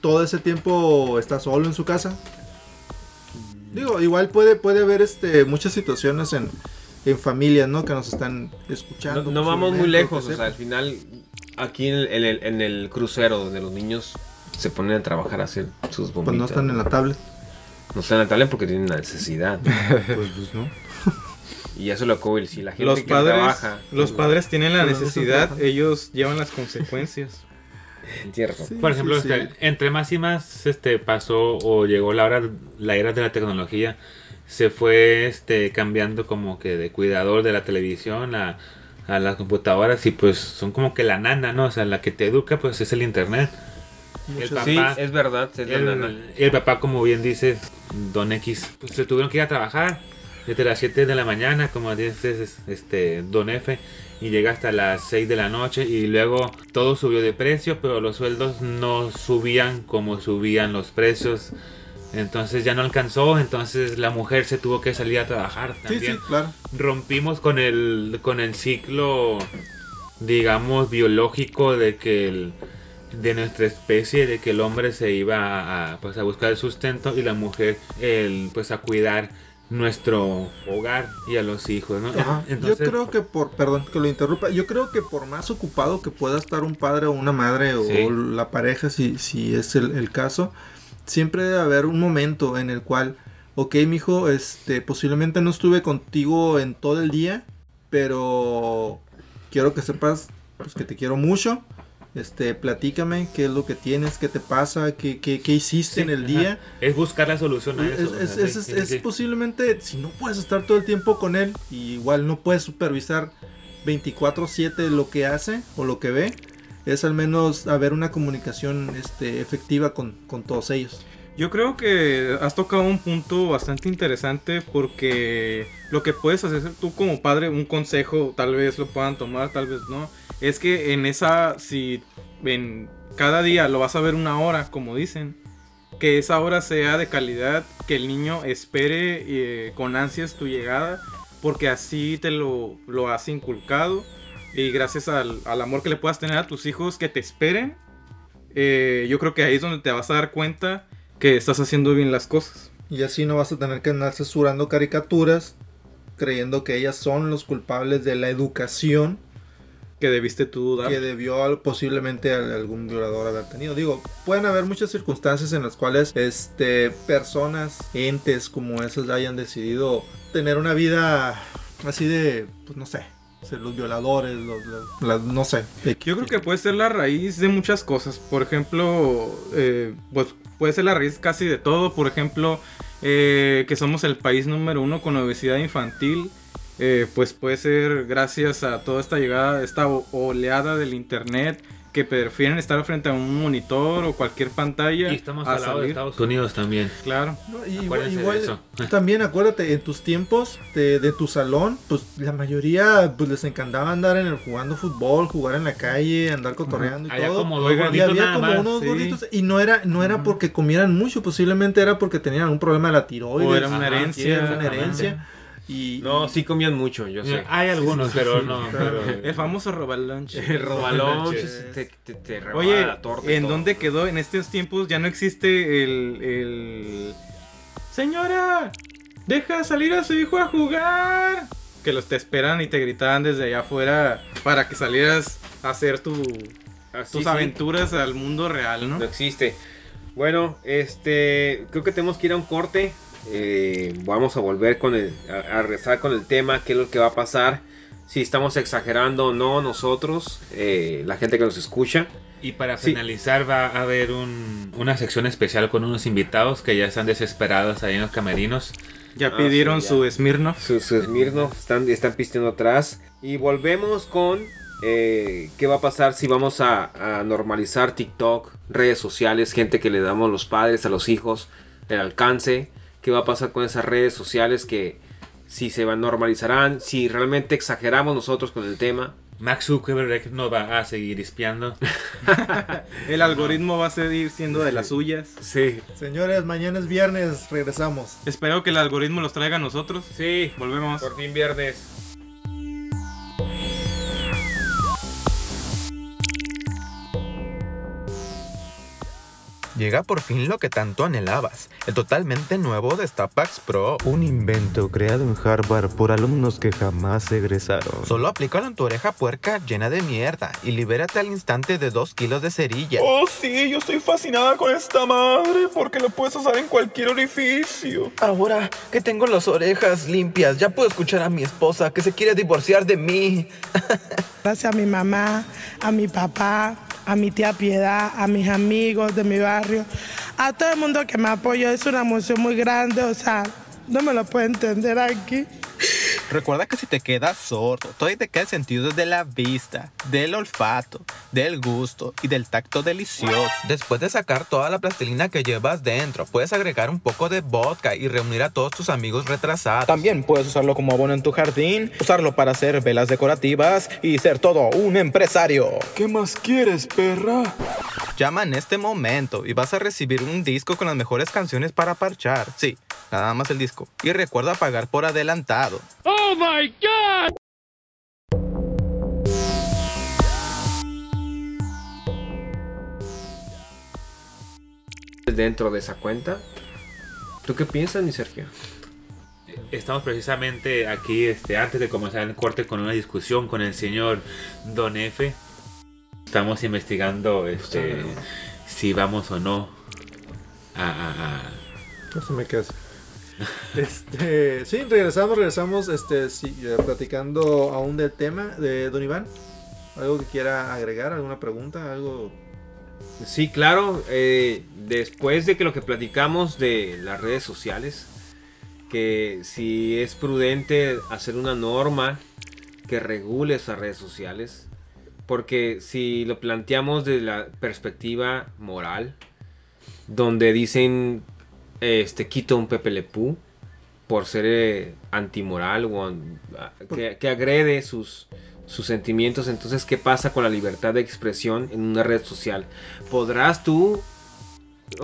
Speaker 4: todo ese tiempo está solo en su casa. Digo, igual puede, puede haber este, muchas situaciones en, en familias, ¿no? Que nos están escuchando.
Speaker 1: No, no vamos muy lejos, o sea, al final aquí en el, en el- en el crucero donde los niños se ponen a trabajar a hacer sus bombitas.
Speaker 4: Pues no están en la tablet.
Speaker 1: No están en la tablet porque tienen la necesidad.
Speaker 4: Pues, pues no.
Speaker 1: y eso lo cool, si la gente
Speaker 3: Los
Speaker 1: que
Speaker 3: padres,
Speaker 1: trabaja.
Speaker 3: los padres tienen la necesidad, ellos llevan las consecuencias.
Speaker 1: Cierto.
Speaker 4: Sí,
Speaker 2: Por ejemplo,
Speaker 4: sí, sí.
Speaker 2: este, entre más y más este pasó o llegó la hora la era de la tecnología, se fue este cambiando como que de cuidador de la televisión a, a las computadoras y pues son como que la nana, ¿no? O sea, la que te educa pues es el internet. El
Speaker 1: Sí,
Speaker 2: papá,
Speaker 1: es verdad. es
Speaker 2: el, el papá, como bien dice Don X, pues se tuvieron que ir a trabajar. desde las 7 de la mañana, como dice este, Don F, y llega hasta las 6 de la noche y luego todo subió de precio, pero los sueldos no subían como subían los precios. Entonces ya no alcanzó, entonces la mujer se tuvo que salir a trabajar
Speaker 4: Sí,
Speaker 2: también.
Speaker 4: sí, claro.
Speaker 2: Rompimos con el con el ciclo digamos biológico de que el de nuestra especie de que el hombre se iba a, pues a buscar el sustento y la mujer el pues a cuidar nuestro hogar y a los hijos, ¿no? Entonces,
Speaker 4: yo creo que por, perdón que lo interrumpa, yo creo que por más ocupado que pueda estar un padre o una madre o
Speaker 2: Sí.
Speaker 4: la pareja, si, si es el, el caso, siempre debe haber un momento en el cual, ok, mijo, este, posiblemente no estuve contigo en todo el día, pero quiero que sepas pues, que te quiero mucho. Este, platícame qué es lo que tienes, qué te pasa, qué, qué, qué hiciste
Speaker 2: sí,
Speaker 4: en el
Speaker 2: ajá.
Speaker 4: día.
Speaker 2: es buscar la solución a
Speaker 4: Es,
Speaker 2: eso.
Speaker 4: es- es-
Speaker 2: sí,
Speaker 4: es-
Speaker 2: sí,
Speaker 4: es
Speaker 2: sí.
Speaker 4: posiblemente, si no puedes estar todo el tiempo con él, y igual no puedes supervisar 24/7 lo que hace o lo que ve, es al menos haber una comunicación este, efectiva con, con todos ellos.
Speaker 3: Yo creo que has tocado un punto bastante interesante porque lo que puedes hacer tú como padre, un consejo, tal vez lo puedan tomar, tal vez no, es que en esa, si en cada día lo vas a ver una hora, como dicen, que esa hora sea de calidad, que el niño espere eh, con ansias tu llegada, porque así te lo, lo has inculcado y gracias al, al amor que le puedas tener a tus hijos que te esperen, eh, yo creo que ahí es donde te vas a dar cuenta que estás haciendo bien las cosas.
Speaker 4: Y así no vas a tener que andar censurando caricaturas, creyendo que ellas son los culpables de la educación
Speaker 3: Que debiste tú dar.
Speaker 4: que debió posiblemente al- algún violador haber tenido. Digo, pueden haber muchas circunstancias en las cuales este, personas, entes como esas hayan decidido tener una vida así de, pues no sé, ser los violadores, los, no sé.
Speaker 3: Yo creo que puede ser la raíz de muchas cosas. Por ejemplo, eh, pues puede ser la raíz casi de todo. Por ejemplo, eh, que somos el país número uno con obesidad infantil. Eh, pues puede ser gracias a toda esta llegada, esta o- oleada del internet, que prefieren estar frente a un monitor o cualquier pantalla.
Speaker 2: Y estamos
Speaker 3: a
Speaker 2: al lado de. Estados Unidos también.
Speaker 3: Claro.
Speaker 4: No, y igual,
Speaker 2: de
Speaker 4: igual
Speaker 2: eso.
Speaker 4: también acuérdate, en tus tiempos de, de tu salón, pues la mayoría pues les encantaba andar en el jugando fútbol, jugar en la calle, andar cotorreando y
Speaker 2: Había
Speaker 4: todo.
Speaker 2: como dos
Speaker 4: y había
Speaker 2: nada
Speaker 4: como
Speaker 2: más.
Speaker 4: unos
Speaker 3: sí.
Speaker 4: gorditos y no era no era porque comieran mucho, posiblemente era porque tenían algún problema de la tiroides,
Speaker 3: O era una herencia.
Speaker 4: era una herencia y
Speaker 1: No, sí comían mucho, yo sé.
Speaker 2: Hay algunos, pero no. pero-
Speaker 3: El famoso robar lunch.
Speaker 1: El robalón
Speaker 2: Manches.
Speaker 1: te, te, te rebala
Speaker 3: Oye,
Speaker 1: la torta
Speaker 3: ¿en
Speaker 1: todo.
Speaker 3: dónde quedó? En estos tiempos ya no existe el, el... Señora, deja salir a su hijo a jugar. Que los te esperan y te gritaban desde allá afuera para que salieras a hacer tu,
Speaker 1: Ah,
Speaker 3: tus
Speaker 1: sí.
Speaker 3: aventuras al mundo real, ¿no?
Speaker 1: No existe. Bueno, este, creo que tenemos que ir a un corte. Eh, vamos a volver con el, a, a rezar con el tema, qué es lo que va a pasar. Si estamos exagerando o no nosotros, eh, la gente que nos escucha.
Speaker 2: Y para
Speaker 1: Sí.
Speaker 2: finalizar va a haber un- una sección especial con unos invitados que ya están desesperados ahí en los camerinos.
Speaker 3: Ya
Speaker 1: Ah,
Speaker 3: pidieron
Speaker 1: sí, ya.
Speaker 3: su Smirnoff.
Speaker 1: Sus Smirnoff están, están pisteando atrás. Y volvemos con eh, qué va a pasar si vamos a, a normalizar TikTok, redes sociales, gente que le damos los padres, a los hijos, el alcance. ¿Qué va a pasar con esas redes sociales que si se van normalizarán? Si realmente exageramos nosotros con el tema.
Speaker 2: Max Zuckerberg no va a seguir espiando.
Speaker 3: El algoritmo va a seguir siendo de las suyas.
Speaker 1: Sí.
Speaker 4: señores, mañana es viernes, regresamos.
Speaker 3: Espero que el algoritmo los traiga a nosotros.
Speaker 1: Sí.
Speaker 3: Volvemos.
Speaker 1: Por fin viernes.
Speaker 8: Llega por fin lo que tanto anhelabas, el totalmente nuevo Destapax Pro.
Speaker 6: Un invento creado en Harvard por alumnos que jamás egresaron.
Speaker 8: Solo aplícalo en tu oreja puerca llena de mierda y libérate al instante de 2 kilos de cerilla.
Speaker 7: Oh, sí, yo estoy fascinada con esta madre porque lo puedes usar en cualquier orificio.
Speaker 8: Ahora que tengo las orejas limpias, ya puedo escuchar a mi esposa que se quiere divorciar de mí.
Speaker 9: Gracias a mi mamá, a mi papá, a mi tía Piedad, a mis amigos de mi barrio, a todo el mundo que me apoyó. Es una emoción muy grande, o sea, no me lo puedo entender aquí.
Speaker 10: Recuerda que si te quedas sordo, todavía te queda el sentido de la vista, del olfato, del gusto y del tacto delicioso.
Speaker 8: Después de sacar toda la plastilina que llevas dentro, puedes agregar un poco de vodka y reunir a todos tus amigos retrasados.
Speaker 3: También puedes usarlo como abono en tu jardín, usarlo para hacer velas decorativas y ser todo un empresario.
Speaker 7: ¿Qué más quieres, perra?
Speaker 10: Llama en este momento y vas a recibir un disco con las mejores canciones para parchar. Sí, nada más el disco. Y recuerda pagar por adelantado.
Speaker 11: ¡Oh, my God!
Speaker 1: Dentro de esa cuenta. ¿Tú qué piensas, mi Sergio?
Speaker 2: Estamos precisamente aquí, este, antes de comenzar el corte, con una discusión con el señor Don F. Estamos investigando este, si vamos o no a, a- a-
Speaker 4: No se me queda así. Este, sí, regresamos, regresamos, este, platicando aún del tema de Don Iván. ¿Algo que quiera agregar? ¿Alguna pregunta? ¿Algo?
Speaker 1: Sí, claro. eh, después de que lo que platicamos de las redes sociales, que si es prudente hacer una norma que regule esas redes sociales, porque si lo planteamos desde la perspectiva moral, donde dicen este quito un Pepe Le Pew por ser eh, antimoral o an- que, que agrede sus, sus sentimientos, entonces ¿qué pasa con la libertad de expresión en una red social? ¿Podrás tú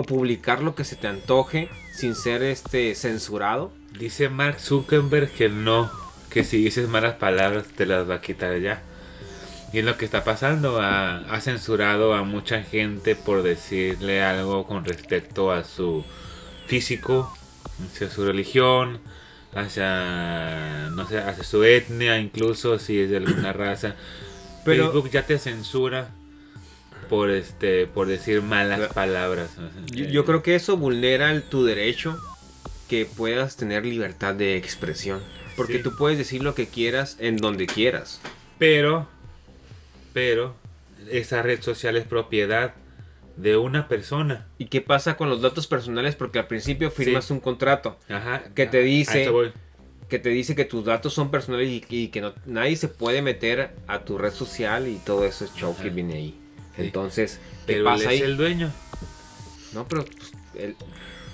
Speaker 1: publicar lo que se te antoje sin ser este censurado?
Speaker 2: Dice Mark Zuckerberg que no, que si dices malas palabras te las va a quitar ya. Y es lo que está pasando, ha, ha censurado a mucha gente por decirle algo con respecto a su físico, hacia su religión, hacia, no sé, hacia su etnia, incluso si es de alguna raza.
Speaker 1: Pero-
Speaker 2: Facebook ya te censura por este por decir malas palabras.
Speaker 1: Yo, yo creo que eso vulnera el- tu derecho que puedas tener libertad de expresión. Porque
Speaker 2: Sí.
Speaker 1: tú puedes decir lo que quieras en donde quieras.
Speaker 2: Pero, pero, esa red social es propiedad de una persona.
Speaker 1: ¿Y qué pasa con los datos personales? Porque al principio firmas
Speaker 2: Sí.
Speaker 1: un contrato
Speaker 2: Ajá.
Speaker 1: que te dice que te dice que tus datos son personales y, y que no, nadie se puede meter a tu red social y todo eso es show que viene ahí.
Speaker 2: Sí.
Speaker 1: Entonces, ¿qué
Speaker 2: Pero
Speaker 1: pasa
Speaker 2: él
Speaker 1: ahí?
Speaker 2: es el dueño.
Speaker 1: No, pero pues,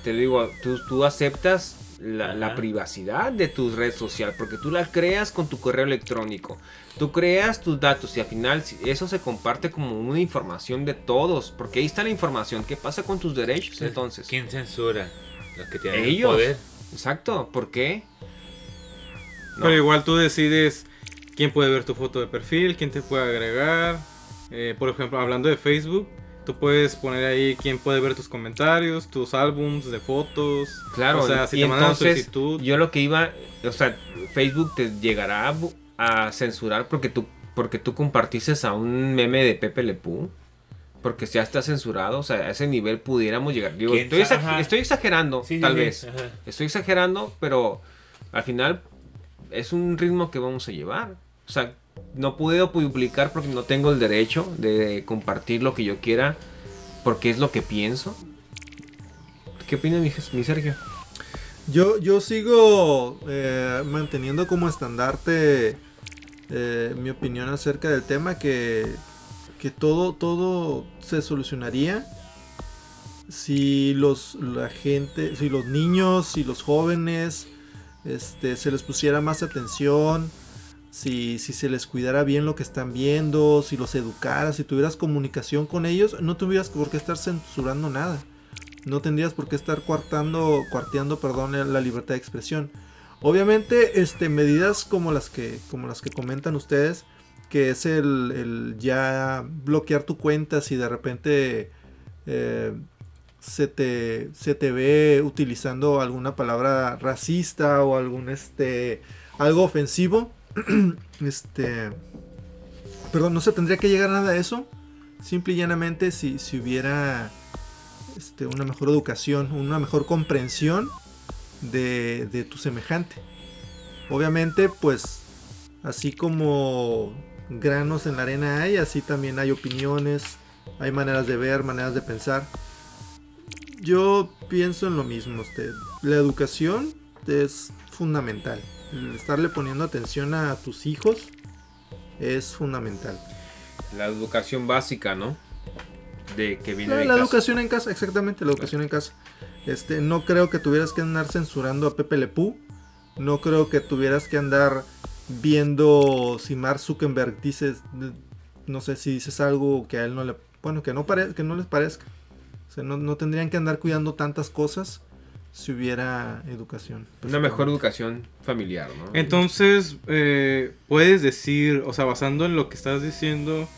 Speaker 1: te lo digo, tú, tú aceptas la, privacidad de tu red social porque tú la creas con tu correo electrónico. Tú creas tus datos y al final si- eso se comparte como una información de todos porque ahí está la información. ¿Qué pasa con tus derechos entonces?
Speaker 2: ¿Quién censura? Los que tienen
Speaker 1: Ellos.
Speaker 2: el poder.
Speaker 1: Exacto, ¿por qué? No.
Speaker 3: Pero igual tú decides quién puede ver tu foto de perfil, quién te puede agregar. Eh, por ejemplo, hablando de Facebook, tú puedes poner ahí quién puede ver tus comentarios, tus álbums de fotos.
Speaker 1: Claro,
Speaker 3: o sea, si
Speaker 1: y
Speaker 3: te mandan
Speaker 1: entonces
Speaker 3: solicitud.
Speaker 1: yo lo que iba, o sea, Facebook te llegará a, censurar porque tú, porque tú compartiste a un meme de Pepe Le Pew. Porque ya está censurado, o sea, a ese nivel pudiéramos llegar. Digo,
Speaker 2: ¿Quién
Speaker 1: estoy,
Speaker 2: sabe?
Speaker 1: exa-
Speaker 2: Ajá.
Speaker 1: estoy exagerando,
Speaker 2: Sí,
Speaker 1: tal
Speaker 2: sí,
Speaker 1: vez. Estoy exagerando, pero al final es un ritmo que vamos a llevar. O sea, no puedo publicar porque no tengo el derecho de compartir lo que yo quiera porque es lo que pienso. ¿Qué opina mi, mi Sergio?
Speaker 4: Yo, yo sigo eh, manteniendo como estandarte eh, mi opinión acerca del tema que, que todo, todo se solucionaría si los la gente, si los niños, si los jóvenes, este, se les pusiera más atención, si, si se les cuidara bien lo que están viendo, si los educaras, si tuvieras comunicación con ellos, no tuvieras por qué estar censurando nada. No tendrías por qué estar cuartando, cuarteando, perdón, la libertad de expresión. Obviamente, este, medidas como las que, como las que comentan ustedes, que es el, el ya bloquear tu cuenta si de repente eh, se, te, se te ve utilizando alguna palabra racista o algún este algo ofensivo. este perdón, no se tendría que llegar nada de eso. Simple y llanamente si, si hubiera este, una mejor educación, una mejor comprensión de, de tu semejante. Obviamente, pues, así como granos en la arena hay, así también hay opiniones, hay maneras de ver, maneras de pensar. Yo pienso en lo mismo, usted. La educación es fundamental. Estarle poniendo atención a tus hijos es fundamental.
Speaker 1: La educación básica, ¿no? De que viene
Speaker 4: La,
Speaker 1: de
Speaker 4: la
Speaker 1: casa.
Speaker 4: educación en casa, exactamente, la educación en casa. Este, no creo que tuvieras que andar censurando a Pepe Le Pew. No creo que tuvieras que andar viendo si Mark Zuckerberg dices, no sé si dices algo que a él no le, bueno, que no pare- que no les parezca. O sea, no, no tendrían que andar cuidando tantas cosas si hubiera educación.
Speaker 1: Una mejor educación familiar, ¿no?
Speaker 3: Entonces, eh, puedes decir, o sea, basando en lo que estás diciendo,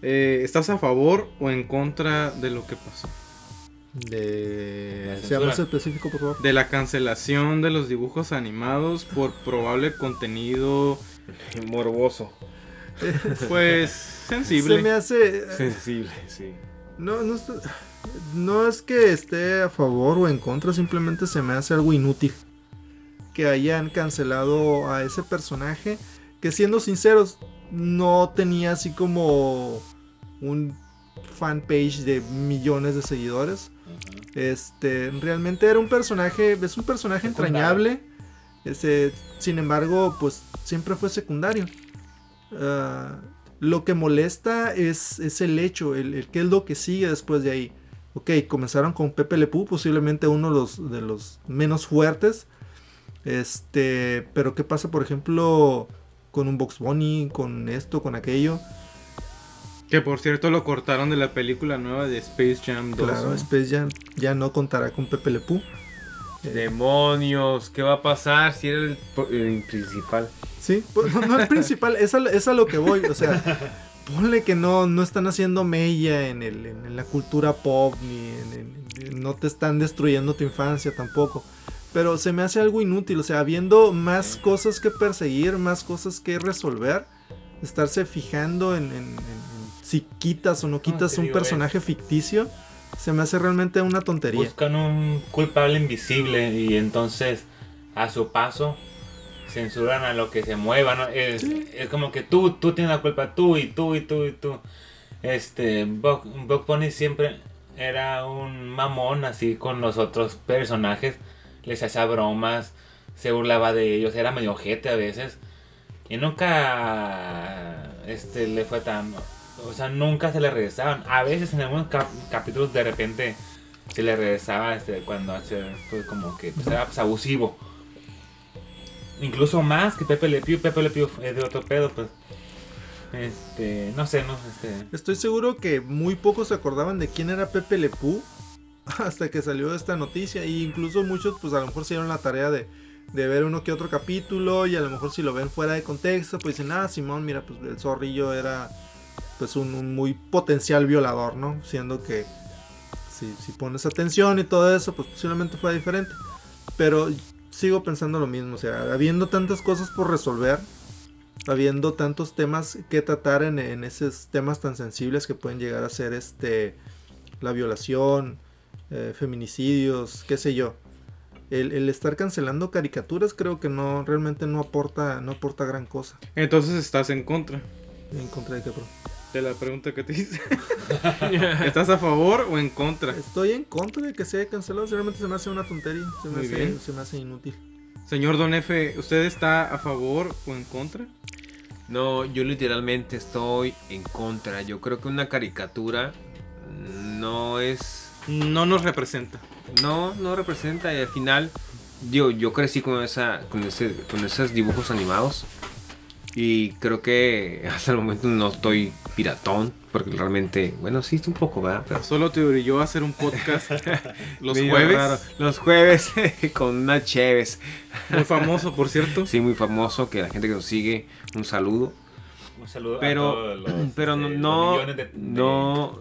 Speaker 3: eh, ¿estás a favor o en contra de lo que pasó?
Speaker 4: De...
Speaker 2: Censura.
Speaker 4: más específico, por favor.
Speaker 3: De la cancelación de los dibujos animados por probable contenido,
Speaker 1: Morboso.
Speaker 3: pues, sensible.
Speaker 4: Se me hace...
Speaker 1: Sensible, sí.
Speaker 4: No, no, es- no es que esté a favor o en contra, simplemente se me hace algo inútil que hayan cancelado a ese personaje que siendo sinceros no tenía así como un fanpage de millones de seguidores. Este, realmente era un personaje, es un personaje
Speaker 2: Secundario.
Speaker 4: entrañable. Ese, sin embargo, pues siempre fue secundario. Ah, lo que molesta es, es el hecho, el, el qué es lo que sigue después de ahí. Ok, comenzaron con Pepe Le Pew, posiblemente uno de los, de los menos fuertes. Este, pero ¿qué pasa, por ejemplo, con un Box Bunny, con esto, con aquello?
Speaker 3: Que por cierto lo cortaron de la película nueva de Space Jam 2.
Speaker 4: Claro,
Speaker 3: ¿no?
Speaker 4: Space Jam ya no contará con Pepe Le Pew.
Speaker 1: Demonios, ¿qué va a pasar si era el, el principal?
Speaker 4: Sí, pues, no, no es principal, es a, es a lo que voy. O sea, ponle que no, no están haciendo mella en, el, en, la cultura pop, ni en- en- no te están destruyendo tu infancia tampoco. Pero se me hace algo inútil, o sea, habiendo más cosas que perseguir, más cosas que resolver, estarse fijando en, en- en- en si quitas o no quitas un personaje ficticio, se me hace realmente una tontería.
Speaker 2: Buscan un culpable invisible y entonces a su paso censuran a lo que se mueva, ¿no? Es, es como que tú, tú tienes la culpa, tú y tú y tú y tú. Este, Buck, Buck Bunny siempre era un mamón así con los otros personajes. Les hacía bromas, se burlaba de ellos, era medio ojete a veces. Y nunca este, le fue tan... O sea, nunca se le regresaban. A veces en algunos cap- capítulos de repente se le regresaba este, cuando hace, pues, como que pues, era pues, abusivo. Incluso más que Pepe Le Pew. Pepe Le Pew es de otro pedo, pues. Este, no sé, no, este...
Speaker 4: Estoy seguro que muy pocos se acordaban de quién era Pepe Le Pew hasta que salió esta noticia. Y incluso muchos, pues a lo mejor se dieron la tarea de, de ver uno que otro capítulo. Y a lo mejor si lo ven fuera de contexto, pues dicen, ah, Simón, mira, pues el zorrillo era pues un, muy potencial violador, ¿no? Siendo que si, si pones atención y todo eso, pues posiblemente fue diferente. Pero sigo pensando lo mismo, o sea, habiendo tantas cosas por resolver, habiendo tantos temas que tratar en, en esos temas tan sensibles que pueden llegar a ser este la violación, eh, feminicidios, qué sé yo. El, el estar cancelando caricaturas creo que no realmente no aporta no aporta gran cosa.
Speaker 3: Entonces estás en contra
Speaker 4: En contra de qué?
Speaker 3: De la pregunta que te hice. ¿Estás a favor o en contra?
Speaker 4: Estoy en contra de que sea cancelado, realmente se me hace una tontería, se me,
Speaker 3: Muy
Speaker 4: hace,
Speaker 3: bien.
Speaker 4: se me hace inútil.
Speaker 3: Señor Don F, ¿usted está a favor o en contra?
Speaker 1: No, yo literalmente estoy en contra. Yo creo que una caricatura no es...
Speaker 3: No nos representa.
Speaker 1: No, no representa y al final... Yo, yo crecí con, esa, con, ese, con esos dibujos animados y creo que hasta el momento no estoy piratón porque realmente, bueno, sí, un poco, ¿verdad? Pero
Speaker 3: Solo te brilló hacer un podcast los jueves.
Speaker 1: raro. Los jueves con una Cheves.
Speaker 3: Muy famoso, por cierto.
Speaker 1: Sí, muy famoso, que la gente que nos sigue, un saludo.
Speaker 2: Un saludo
Speaker 1: Pero,
Speaker 2: a todos los,
Speaker 1: pero no,
Speaker 2: este, los
Speaker 1: no,
Speaker 2: millones de- de-
Speaker 1: no,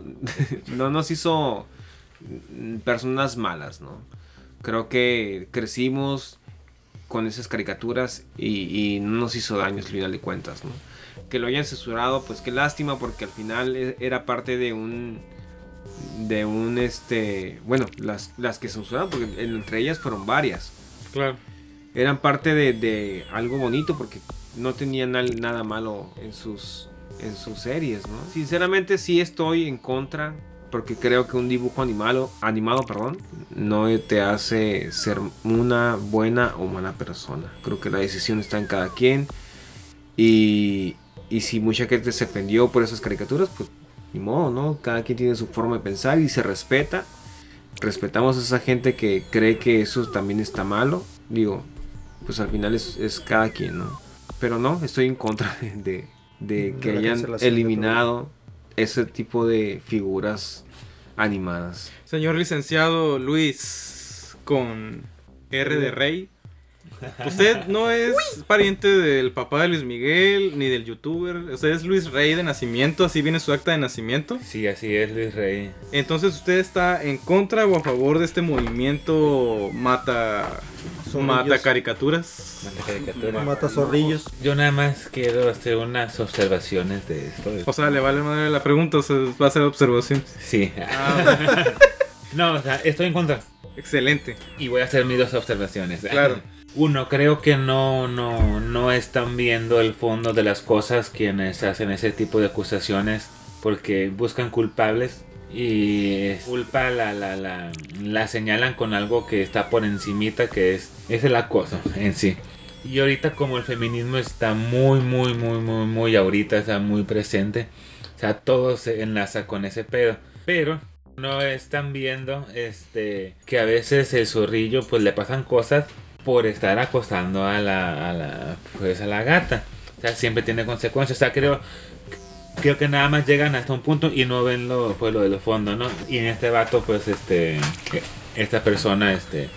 Speaker 1: no nos hizo personas malas, ¿no? Creo que crecimos con esas caricaturas y, y no nos hizo daño al final de cuentas, ¿no? Que lo hayan censurado, pues qué lástima, porque al final e- era parte de un, de un, este, bueno, las, las que censuraron, porque entre ellas fueron varias
Speaker 3: Claro.
Speaker 1: eran parte de, de algo bonito porque no tenían nada malo en sus en sus series, ¿no? Sinceramente sí estoy en contra porque creo que un dibujo animado, animado perdón, no te hace ser una buena o mala persona. Creo que la decisión está en cada quien. Y, y si mucha gente se ofendió por esas caricaturas, pues ni modo, ¿no? Cada quien tiene su forma de pensar y se respeta. Respetamos a esa gente que cree que eso también está malo. Digo, pues al final es, es cada quien, ¿no? Pero no, estoy en contra de, de- de que hayan eliminado ese tipo de figuras animadas.
Speaker 3: Señor licenciado Luis, con R de Rey. Usted no es pariente del papá de Luis Miguel ni del youtuber. Usted es Luis Rey de nacimiento, así viene su acta de nacimiento.
Speaker 2: Sí, así es, Luis Rey.
Speaker 3: Entonces, ¿usted está en contra o a favor de este movimiento mata, mata caricaturas?
Speaker 2: Mata caricatura.
Speaker 4: Mata zorrillos.
Speaker 2: Yo nada más quiero hacer unas observaciones de esto.
Speaker 3: O sea, le vale madre la pregunta, o sea, va a ser observación.
Speaker 2: Sí.
Speaker 3: Ah,
Speaker 2: No, o sea, estoy en contra.
Speaker 3: excelente.
Speaker 2: Y voy a hacer mis dos observaciones.
Speaker 3: Claro.
Speaker 2: Uno, creo que no, no, no están viendo el fondo de las cosas quienes hacen ese tipo de acusaciones porque buscan culpables y culpa la, la, la, la señalan con algo que está por encimita que es, es el acoso en sí. Y ahorita como el feminismo está muy, muy, muy, muy, muy ahorita, está muy presente, o sea, todo se enlaza con ese pedo. Pero no están viendo este que a veces el zorrillo pues le pasan cosas por estar acosando a la, pues a la gata. O sea, siempre tiene consecuencias. O sea, creo creo que nada más llegan hasta un punto y no ven lo pues lo de los fondos, ¿no? Y en este vato pues este esta persona este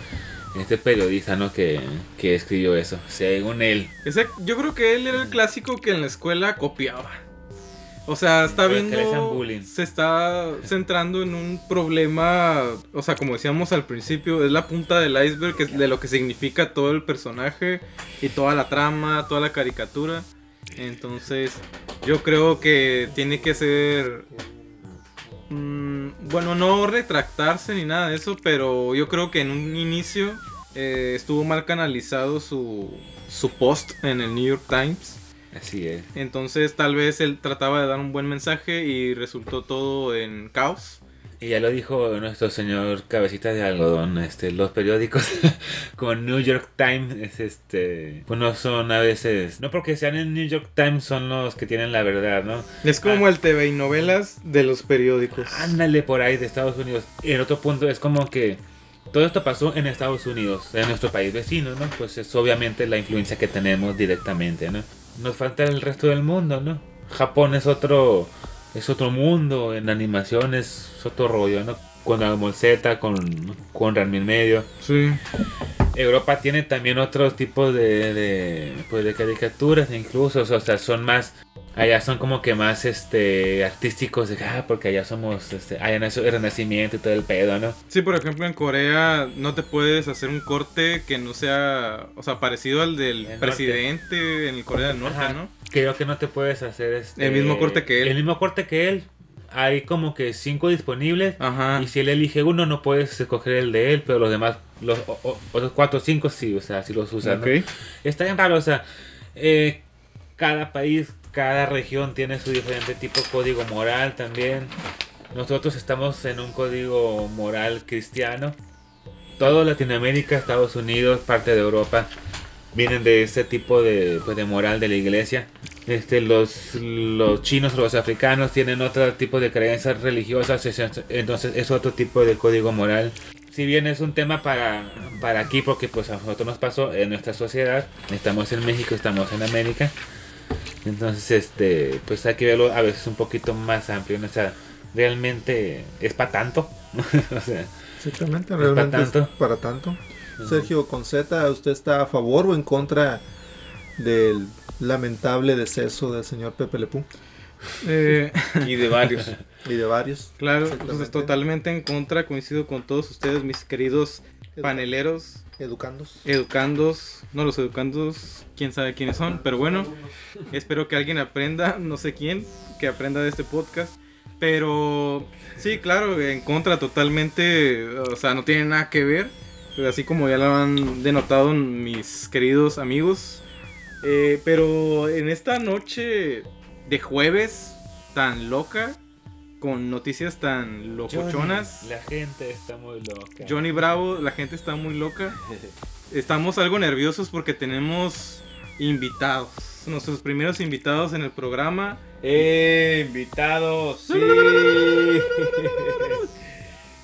Speaker 2: este periodista, ¿no? Que, que escribió eso. Según él.
Speaker 3: Yo creo que él era el clásico que en la escuela copiaba. O sea, está
Speaker 2: Pero
Speaker 3: viendo. Se está centrando en un problema. O sea, como decíamos al principio, es la punta del iceberg de lo que significa todo el personaje y toda la trama, toda la caricatura. Entonces, yo creo que tiene que ser. mm, bueno, no retractarse ni nada de eso, pero yo creo que en un inicio eh, estuvo mal canalizado su, su post en el New York Times.
Speaker 2: Así es.
Speaker 3: Entonces tal vez él trataba de dar un buen mensaje y resultó todo en caos.
Speaker 2: Y ya lo dijo nuestro señor cabecita de algodón, este, los periódicos con New York Times, es este, pues no son a veces, no porque sean en New York Times son los que tienen la verdad, ¿no?
Speaker 3: Es como el TV y novelas de los periódicos.
Speaker 2: Ándale por ahí de Estados Unidos. Y en otro punto es como que todo esto pasó en Estados Unidos, en nuestro país vecino, ¿no? Pues es obviamente la influencia que tenemos directamente, ¿no? Nos falta el resto del mundo, ¿no? Japón es otro es otro mundo, en animación es otro rollo, ¿no? Con Ball Z, con, con Ranma en medio.
Speaker 3: Sí.
Speaker 2: Europa tiene también otros tipos de, de, pues de caricaturas incluso, o sea, son más, allá son como que más este artísticos, de, ah, porque allá somos, este, allá nació el renacimiento y todo el pedo, ¿no?
Speaker 3: Sí, por ejemplo, en Corea no te puedes hacer un corte que no sea, o sea, parecido al del
Speaker 2: El
Speaker 3: presidente en el Corea del Norte,
Speaker 2: Ajá.
Speaker 3: ¿no?
Speaker 2: Creo que no te puedes hacer este,
Speaker 3: El mismo corte que él.
Speaker 2: El mismo corte que él. Hay como que cinco disponibles.
Speaker 3: Ajá.
Speaker 2: Y si él elige uno, no puedes escoger el de él, pero los demás, los o- o- otros cuatro o cinco sí, o sea, sí los usan. ¿no?
Speaker 3: Ok.
Speaker 2: Está bien raro, o sea, eh, cada país, cada región tiene su diferente tipo de código moral también. Nosotros estamos en un código moral cristiano. Todo Latinoamérica, Estados Unidos, parte de Europa vienen de ese tipo de, pues, de moral de la iglesia. Este, los, los chinos o los africanos tienen otro tipo de creencias religiosas, es- entonces es otro tipo de código moral. Si bien es un tema para, para aquí, porque pues a nosotros nos pasó en nuestra sociedad, estamos en México, estamos en América, entonces este, pues hay que verlo a veces un poquito más amplio, ¿no? o sea, realmente es para tanto, o sea,
Speaker 4: Exactamente,
Speaker 2: ¿Es
Speaker 4: realmente
Speaker 2: para
Speaker 4: es
Speaker 2: tanto?
Speaker 4: para tanto. Sergio Conceta, ¿usted está a favor o en contra del lamentable deceso del señor Pepe Lepú
Speaker 3: Eh, y de varios.
Speaker 4: y de varios?
Speaker 3: Claro, entonces totalmente en contra, coincido con todos ustedes, mis queridos paneleros,
Speaker 4: Educandos.
Speaker 3: educandos, no los educandos, quién sabe quiénes son, pero bueno, espero que alguien aprenda, no sé quién, que aprenda de este podcast. Pero sí, claro, en contra totalmente, o sea, no tiene nada que ver, pero así como ya lo han denotado mis queridos amigos. Eh, pero en esta noche de jueves tan loca, con noticias tan locochonas.
Speaker 2: Johnny, la gente está muy loca.
Speaker 3: Johnny Bravo, la gente está muy loca. Estamos algo nerviosos porque tenemos invitados. Nuestros primeros invitados en el programa.
Speaker 1: ¡Eh, invitados! ¡Sí!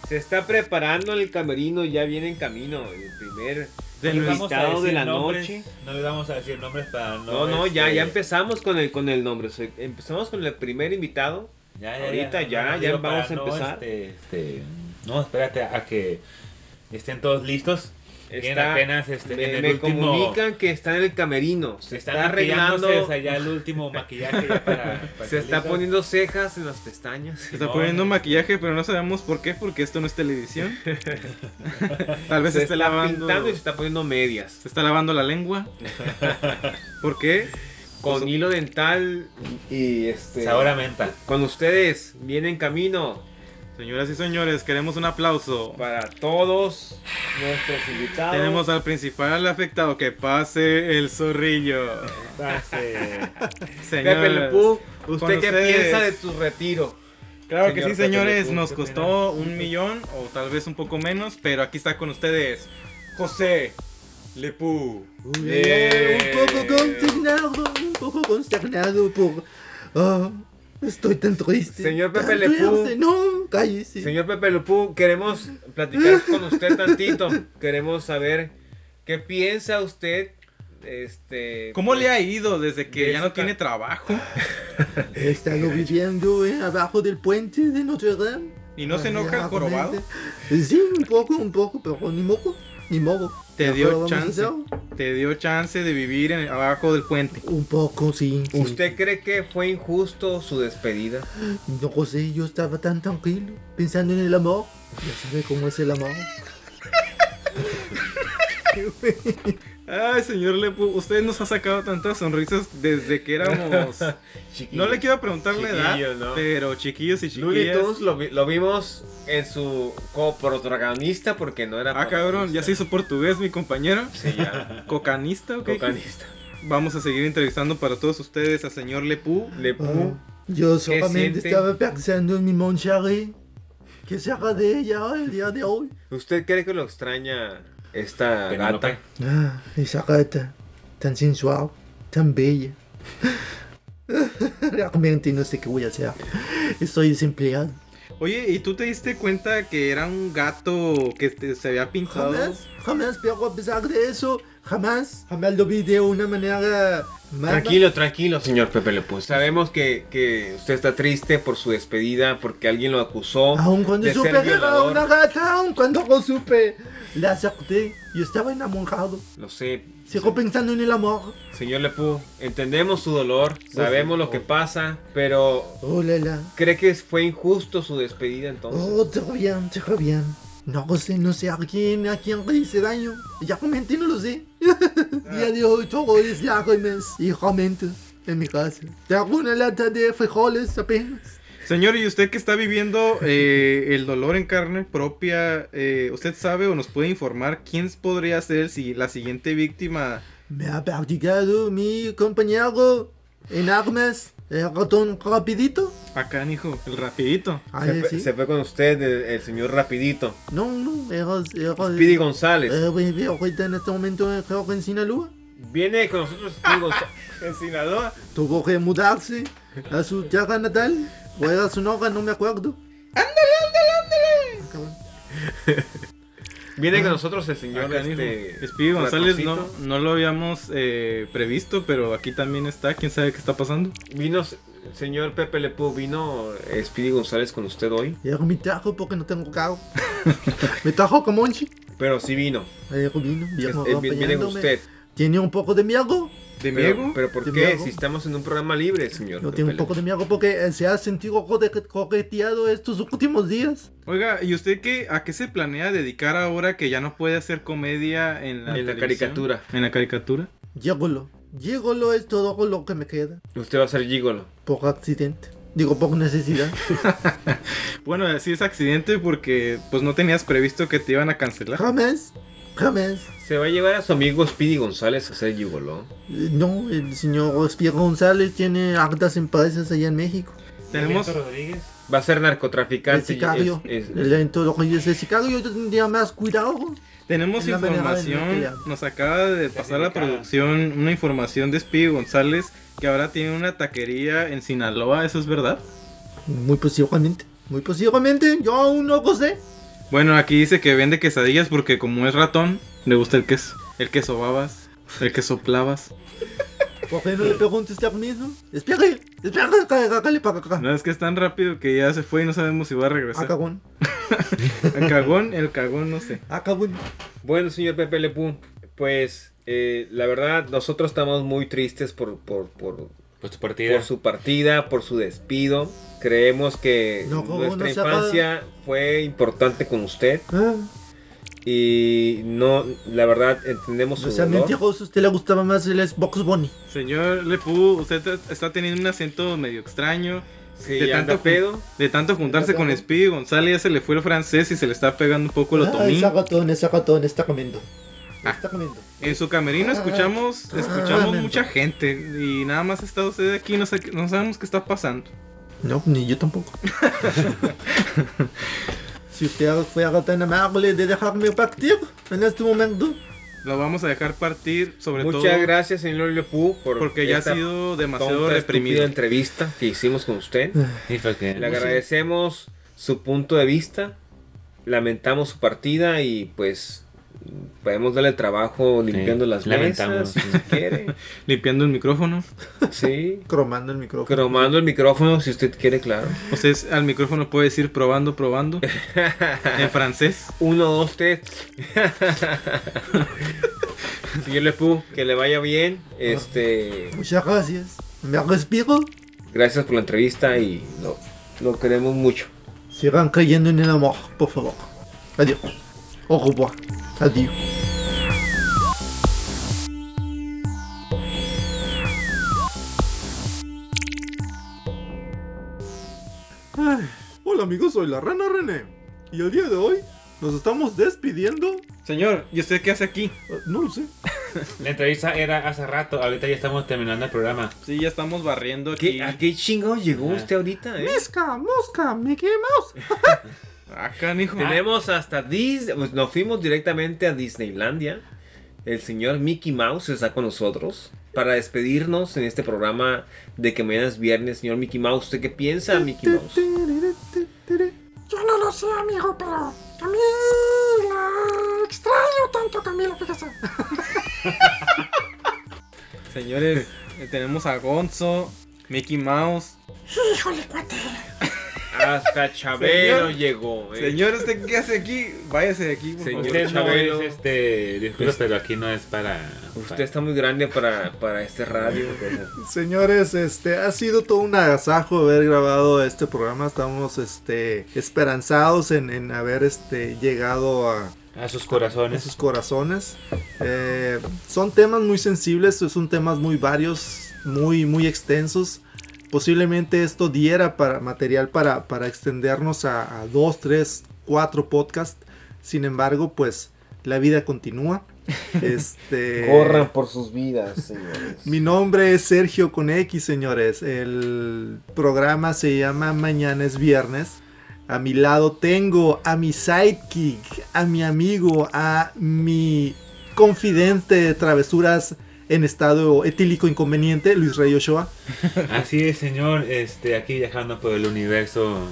Speaker 1: Se está preparando el camerino, ya viene en camino. El primer
Speaker 2: No le vamos a
Speaker 1: invitado de
Speaker 2: decir
Speaker 1: la
Speaker 2: nombres,
Speaker 1: noche.
Speaker 2: No le vamos a decir nombres para no.
Speaker 1: No, no, ya,
Speaker 2: este,
Speaker 1: ya empezamos con el, con el nombre. O sea, empezamos con el primer invitado.
Speaker 2: Ya, ya,
Speaker 1: Ahorita ya,
Speaker 2: no,
Speaker 1: ya vamos a empezar.
Speaker 2: No, este, este, no, espérate a que estén todos listos.
Speaker 1: Está-
Speaker 2: apenas este,
Speaker 1: me
Speaker 2: en el
Speaker 1: me
Speaker 2: último.
Speaker 1: comunican que está en el camerino. Se
Speaker 2: están
Speaker 1: está arreglando.
Speaker 2: maquillándose, o sea, ya el último maquillaje ya para, para
Speaker 1: Se está poniendo cejas en las pestañas.
Speaker 3: Se está poniendo maquillaje, pero no sabemos por qué, porque esto no es televisión. Tal vez
Speaker 1: se
Speaker 3: se
Speaker 1: está
Speaker 3: lavando.
Speaker 1: pintando y se está poniendo medias.
Speaker 3: Se está lavando la lengua. ¿Por qué?
Speaker 1: Con hilo dental y este.
Speaker 2: Sabor a menta.
Speaker 1: Con ustedes, viene en camino.
Speaker 3: Señoras y señores, queremos un aplauso.
Speaker 1: Para todos nuestros invitados.
Speaker 3: Tenemos al principal afectado. Que pase el zorrillo.
Speaker 2: Pase.
Speaker 3: Señores,
Speaker 1: Pepe Le Pew,
Speaker 3: con
Speaker 1: ¿usted qué
Speaker 3: ustedes-
Speaker 1: piensa de tu retiro?
Speaker 3: Claro que sí,
Speaker 1: Pepe
Speaker 3: señores. Nos
Speaker 1: ¿qué
Speaker 3: costó un millón o tal vez un poco menos, pero aquí está con ustedes José Lepú.
Speaker 4: Un poco consternado, un poco consternado por... ah, estoy tan triste.
Speaker 1: Señor Pepe
Speaker 4: tan
Speaker 1: Le Pew.
Speaker 4: triste. No, cállese.
Speaker 1: Señor Pepe Lupú, queremos platicar con usted tantito. Queremos saber qué piensa usted. Este.
Speaker 3: ¿Cómo le ha ido desde que ya no tiene trabajo?
Speaker 4: He estado viviendo eh, abajo del puente de Notre Dame.
Speaker 3: ¿Y no se enoja el jorobado?
Speaker 4: Sí, un poco, un poco, pero ni modo, ni modo.
Speaker 3: Te dio chance. Te dio chance de vivir en- abajo del puente.
Speaker 4: Un poco, sí. sí.
Speaker 1: ¿Usted cree que fue injusto su despedida?
Speaker 4: No lo sé, yo estaba tan tranquilo, pensando en el amor. Ya sabe cómo es el amor.
Speaker 3: Ay, señor Lepu, usted nos ha sacado tantas sonrisas desde que éramos. no le quiero preguntar la edad,
Speaker 1: ¿no?
Speaker 3: pero chiquillos y
Speaker 1: Looney
Speaker 3: chiquillas.
Speaker 1: Tunes lo, vi- lo vimos en su coprotagonista porque no era.
Speaker 3: Ah, cabrón, ya se hizo portugués mi compañero.
Speaker 1: Sí, ya.
Speaker 3: Cocanista, ¿ok?
Speaker 1: Cocanista.
Speaker 3: Vamos a seguir entrevistando para todos ustedes al señor Lepú.
Speaker 1: Lepú.
Speaker 4: Yo
Speaker 1: ¿Qué
Speaker 4: solamente estaba pensando en mi Moncharé. ¿Qué se haga de ella el día de hoy?
Speaker 1: ¿Usted cree que lo extraña esta
Speaker 2: Penélope.
Speaker 1: gata?
Speaker 4: Ah, esa gata, tan sensual, tan bella. Realmente no sé qué voy a hacer. Estoy desempleado.
Speaker 3: Oye, ¿y tú te diste cuenta que era un gato que te- se había pintado?
Speaker 4: Jamás, jamás, pero a pesar de eso, jamás, jamás lo vi de una manera mala.
Speaker 1: Tranquilo, tranquilo, señor Pepe Le. Sabemos que, que usted está triste por su despedida porque alguien lo acusó
Speaker 4: Aun cuando
Speaker 1: de
Speaker 4: supe
Speaker 1: ser
Speaker 4: que era una gata, aun cuando lo supe, la acepté. Yo estaba enamorado.
Speaker 1: Lo sé.
Speaker 4: Sigo pensando en el amor.
Speaker 1: Señor Lepú, entendemos su dolor, sabemos lo que pasa, pero
Speaker 4: Oh, la, la.
Speaker 1: ¿cree que fue injusto su despedida entonces?
Speaker 4: Oh, todo bien, todo bien. No sé, no sé a quién, a quién le hice daño. Ya realmente no lo sé. Día de hoy todo es lágrimas y realmente en mi casa. Tengo una lata de frijoles apenas.
Speaker 3: Señor, ¿y usted que está viviendo eh, el dolor en carne propia, eh, usted sabe o nos puede informar quién podría ser si la siguiente víctima?
Speaker 4: Me ha practicado mi compañero en armas, el ratón rapidito.
Speaker 3: Acá, hijo, el rapidito.
Speaker 4: Ah,
Speaker 1: se, fue,
Speaker 4: sí.
Speaker 1: se fue con usted el, el señor Rapidito,
Speaker 4: No, no, era... era
Speaker 1: Speedy González.
Speaker 4: Eh, ahorita en este momento eh, creo que en Sinaloa.
Speaker 1: Viene con nosotros Speedy González.
Speaker 3: En Sinaloa.
Speaker 4: Tuvo que mudarse a su tierra natal. O era su novia, no me acuerdo.
Speaker 1: Viene con nosotros el señor este,
Speaker 3: Speedy González no, no lo habíamos eh, previsto, pero aquí también está. ¿Quién sabe qué está pasando?
Speaker 1: Vino, señor Pepe Le Pew, vino eh, Speedy González con usted hoy,
Speaker 4: Era mi trajo porque no tengo carro. me trajo como un chi.
Speaker 1: pero sí vino.
Speaker 4: Eh, vino,
Speaker 1: Es-
Speaker 4: vino
Speaker 1: es- viene con usted.
Speaker 4: Tiene un poco de miedo.
Speaker 3: ¿De
Speaker 1: Pero,
Speaker 3: Miego?
Speaker 1: pero ¿por
Speaker 4: ¿De
Speaker 1: qué?
Speaker 4: miedo?
Speaker 1: Si estamos en un programa libre, señor.
Speaker 4: Yo
Speaker 1: Pepe
Speaker 4: tengo un poco de miedo porque eh, se ha sentido coqueteado estos últimos días.
Speaker 3: Oiga, ¿y usted qué, a qué se planea dedicar ahora que ya no puede hacer comedia en la,
Speaker 1: En la
Speaker 3: televisión?
Speaker 1: caricatura.
Speaker 3: En la caricatura.
Speaker 4: Llegolo. Llegolo es todo lo que me queda.
Speaker 1: Usted va a ser gigolo.
Speaker 4: Por accidente. Digo, por necesidad.
Speaker 3: Bueno, así es accidente porque pues no tenías previsto que te iban a cancelar.
Speaker 4: Jamás. Jamás.
Speaker 1: Se va a llevar a su amigo Speedy González a ser gigolo.
Speaker 4: Eh, No, el señor Espía González tiene hartas empresas allá en México.
Speaker 3: Tenemos,
Speaker 2: Rodríguez.
Speaker 1: Va a ser
Speaker 4: El
Speaker 1: narcotraficante.
Speaker 4: sicario.
Speaker 1: es- es-
Speaker 4: El- es el sicario yo tendría más cuidado.
Speaker 3: Tenemos información, nos acaba de pasar la producción una información de Speedy González que ahora tiene una taquería en Sinaloa, ¿eso es verdad?
Speaker 4: Muy posiblemente. Muy posiblemente. Yo aún no lo sé.
Speaker 3: Bueno, aquí dice que vende quesadillas porque como es ratón, le gusta el queso. El queso babas, el queso plavas.
Speaker 4: ¿Por qué no le preguntes usted mismo? Espere, espere, cágale para acá.
Speaker 3: No, es que es tan rápido que ya se fue y no sabemos si va a regresar.
Speaker 4: Ah, cagón.
Speaker 3: El cagón, el cagón, no sé.
Speaker 4: Ah, cagón.
Speaker 1: Bueno, señor Pepe Lepú, pues eh, la verdad nosotros estamos muy tristes por, por, por,
Speaker 2: Por su partida.
Speaker 1: por su partida, por su despido. Creemos que
Speaker 4: No, ¿cómo
Speaker 1: nuestra infancia fue importante con usted
Speaker 4: Ah,
Speaker 1: y no, la verdad entendemos su dolor.
Speaker 4: mentiroso, a usted le gustaba más el Xbox Bunny.
Speaker 3: Señor Lepú, usted te- está teniendo un acento medio extraño.
Speaker 1: Sí,
Speaker 3: de, tanto,
Speaker 1: pedo.
Speaker 3: de tanto juntarse con Speedy González ya se le fue el francés y se le está pegando un poco el
Speaker 4: Ah,
Speaker 3: otomí.
Speaker 4: ese ratón, ese ratón está comiendo.
Speaker 3: Ah.
Speaker 4: Está comiendo.
Speaker 3: En su camerino escuchamos,
Speaker 4: Ah,
Speaker 3: escuchamos
Speaker 4: mento.
Speaker 3: mucha gente y nada más está usted aquí, no, sé, no sabemos qué está pasando.
Speaker 4: No, ni yo tampoco. si usted fuera tan amable de dejarme partir en este momento.
Speaker 3: Lo vamos a dejar partir, sobre
Speaker 1: Muchas
Speaker 3: todo
Speaker 1: gracias, señor Lepú, por
Speaker 3: porque ya ha sido demasiado
Speaker 1: tonta,
Speaker 3: reprimido.
Speaker 1: entrevista que hicimos con usted. Le agradecemos su punto de vista, lamentamos su partida y pues podemos darle trabajo limpiando
Speaker 2: Sí,
Speaker 1: las
Speaker 2: lamentamos.
Speaker 1: mesas si quiere.
Speaker 3: Limpiando el micrófono.
Speaker 1: Sí.
Speaker 4: Cromando el micrófono.
Speaker 1: Cromando el micrófono si usted quiere, claro.
Speaker 3: Usted al micrófono puede decir probando, probando. en francés.
Speaker 1: Uno, dos, tres. Señor Lepú, que le vaya bien. Este,
Speaker 4: Muchas gracias. Me respiro.
Speaker 1: gracias por la entrevista y lo, lo queremos mucho.
Speaker 4: Sigan creyendo en el amor, por favor. Adiós. Au revoir. Adiós. Ay, Hola amigos, soy la Rana René. Y el día de hoy nos estamos despidiendo.
Speaker 3: Señor, ¿y usted qué hace aquí?
Speaker 4: Eh, No lo sé.
Speaker 2: La entrevista era hace rato, ahorita ya estamos terminando el programa.
Speaker 3: Sí, ya estamos barriendo aquí.
Speaker 1: ¿Qué, ¿A qué chingo llegó
Speaker 2: Ah.
Speaker 1: usted ahorita? eh?
Speaker 4: Mosca, mosca, Mickey Mouse.
Speaker 3: Acá, hijo.
Speaker 1: Tenemos hasta Disney, pues nos fuimos directamente a Disneylandia. El señor Mickey Mouse está con nosotros para despedirnos en este programa de que mañana es viernes. Señor Mickey Mouse, ¿usted qué piensa, Mickey Mouse?
Speaker 9: Yo no lo sé, amigo, pero Camila, extraño tanto a Camila, fíjese.
Speaker 3: Señores, eh, tenemos a Gonzo, Mickey Mouse.
Speaker 9: Híjole, cuate.
Speaker 1: Hasta Chabelo
Speaker 3: Señor.
Speaker 1: llegó. eh.
Speaker 3: Señor, ¿usted qué hace aquí? Váyase de aquí, por
Speaker 1: Señor
Speaker 3: favor.
Speaker 2: Usted no
Speaker 1: Chabelo.
Speaker 2: es este. Disculpe, pero aquí no es para.
Speaker 1: Usted está muy grande para, para este radio.
Speaker 4: Señores, este ha sido todo un agasajo haber grabado este programa. Estamos este esperanzados en, en haber este llegado a,
Speaker 2: A sus
Speaker 4: a
Speaker 2: corazones.
Speaker 4: sus corazones. Eh, son temas muy sensibles, son temas muy varios, muy, muy extensos. Posiblemente esto diera para material para, para extendernos a, a dos, tres, cuatro podcasts. Sin embargo, pues la vida continúa. Este,
Speaker 1: Corran por sus vidas, señores.
Speaker 4: mi nombre es Sergio con X, señores. El programa se llama Mañana es Viernes. A mi lado tengo a mi sidekick, a mi amigo, a mi confidente de travesuras en estado etílico inconveniente, Luis Rey Ochoa.
Speaker 2: Así es, señor. Este, aquí viajando por el universo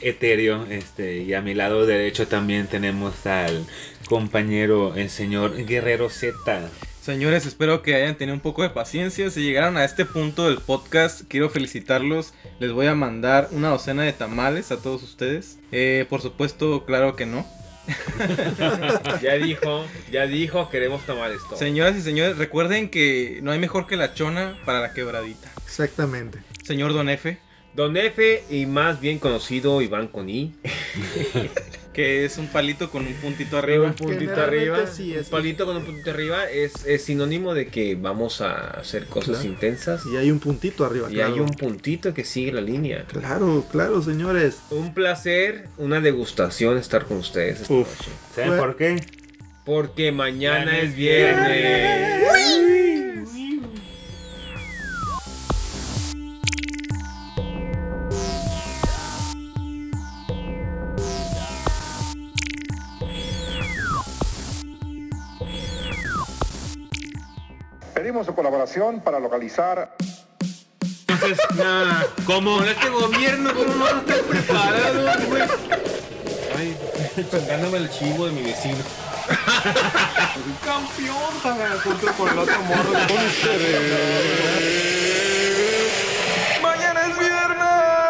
Speaker 2: etéreo. Este, y a mi lado derecho también tenemos al compañero, el señor Guerrero Z.
Speaker 3: Señores, espero que hayan tenido un poco de paciencia. Si llegaron a este punto del podcast, quiero felicitarlos. Les voy a mandar una docena de tamales a todos ustedes. Eh, por supuesto, claro que no.
Speaker 1: Ya dijo, ya dijo, queremos tamales todos.
Speaker 3: Señoras y señores, recuerden que no hay mejor que la chona para la quebradita.
Speaker 4: Exactamente.
Speaker 3: Señor Don F,
Speaker 1: Don F y más bien conocido Iván Coni.
Speaker 3: que es un palito con un puntito arriba.
Speaker 1: Un puntito arriba.
Speaker 4: sí
Speaker 1: un
Speaker 4: es-
Speaker 1: palito con un puntito arriba es, es sinónimo de que vamos a hacer cosas
Speaker 4: Claro.
Speaker 1: intensas.
Speaker 4: Y hay un puntito arriba.
Speaker 1: Y
Speaker 4: claro.
Speaker 1: hay un puntito que sigue la línea.
Speaker 4: Claro, claro, señores.
Speaker 1: Un placer, una degustación estar con ustedes esta
Speaker 3: Uf.
Speaker 1: noche.
Speaker 2: ¿Saben
Speaker 4: Fue-
Speaker 2: por qué?
Speaker 1: Porque mañana
Speaker 2: Mañana
Speaker 1: es
Speaker 2: es
Speaker 1: viernes.
Speaker 5: Pedimos su colaboración para localizar.
Speaker 2: Entonces, nada,
Speaker 1: como este gobierno, pero no está preparado, güey. Ay, chingándome el chivo de mi vecino.
Speaker 4: Campeón, joder, junto con el otro morro. Mañana es viernes.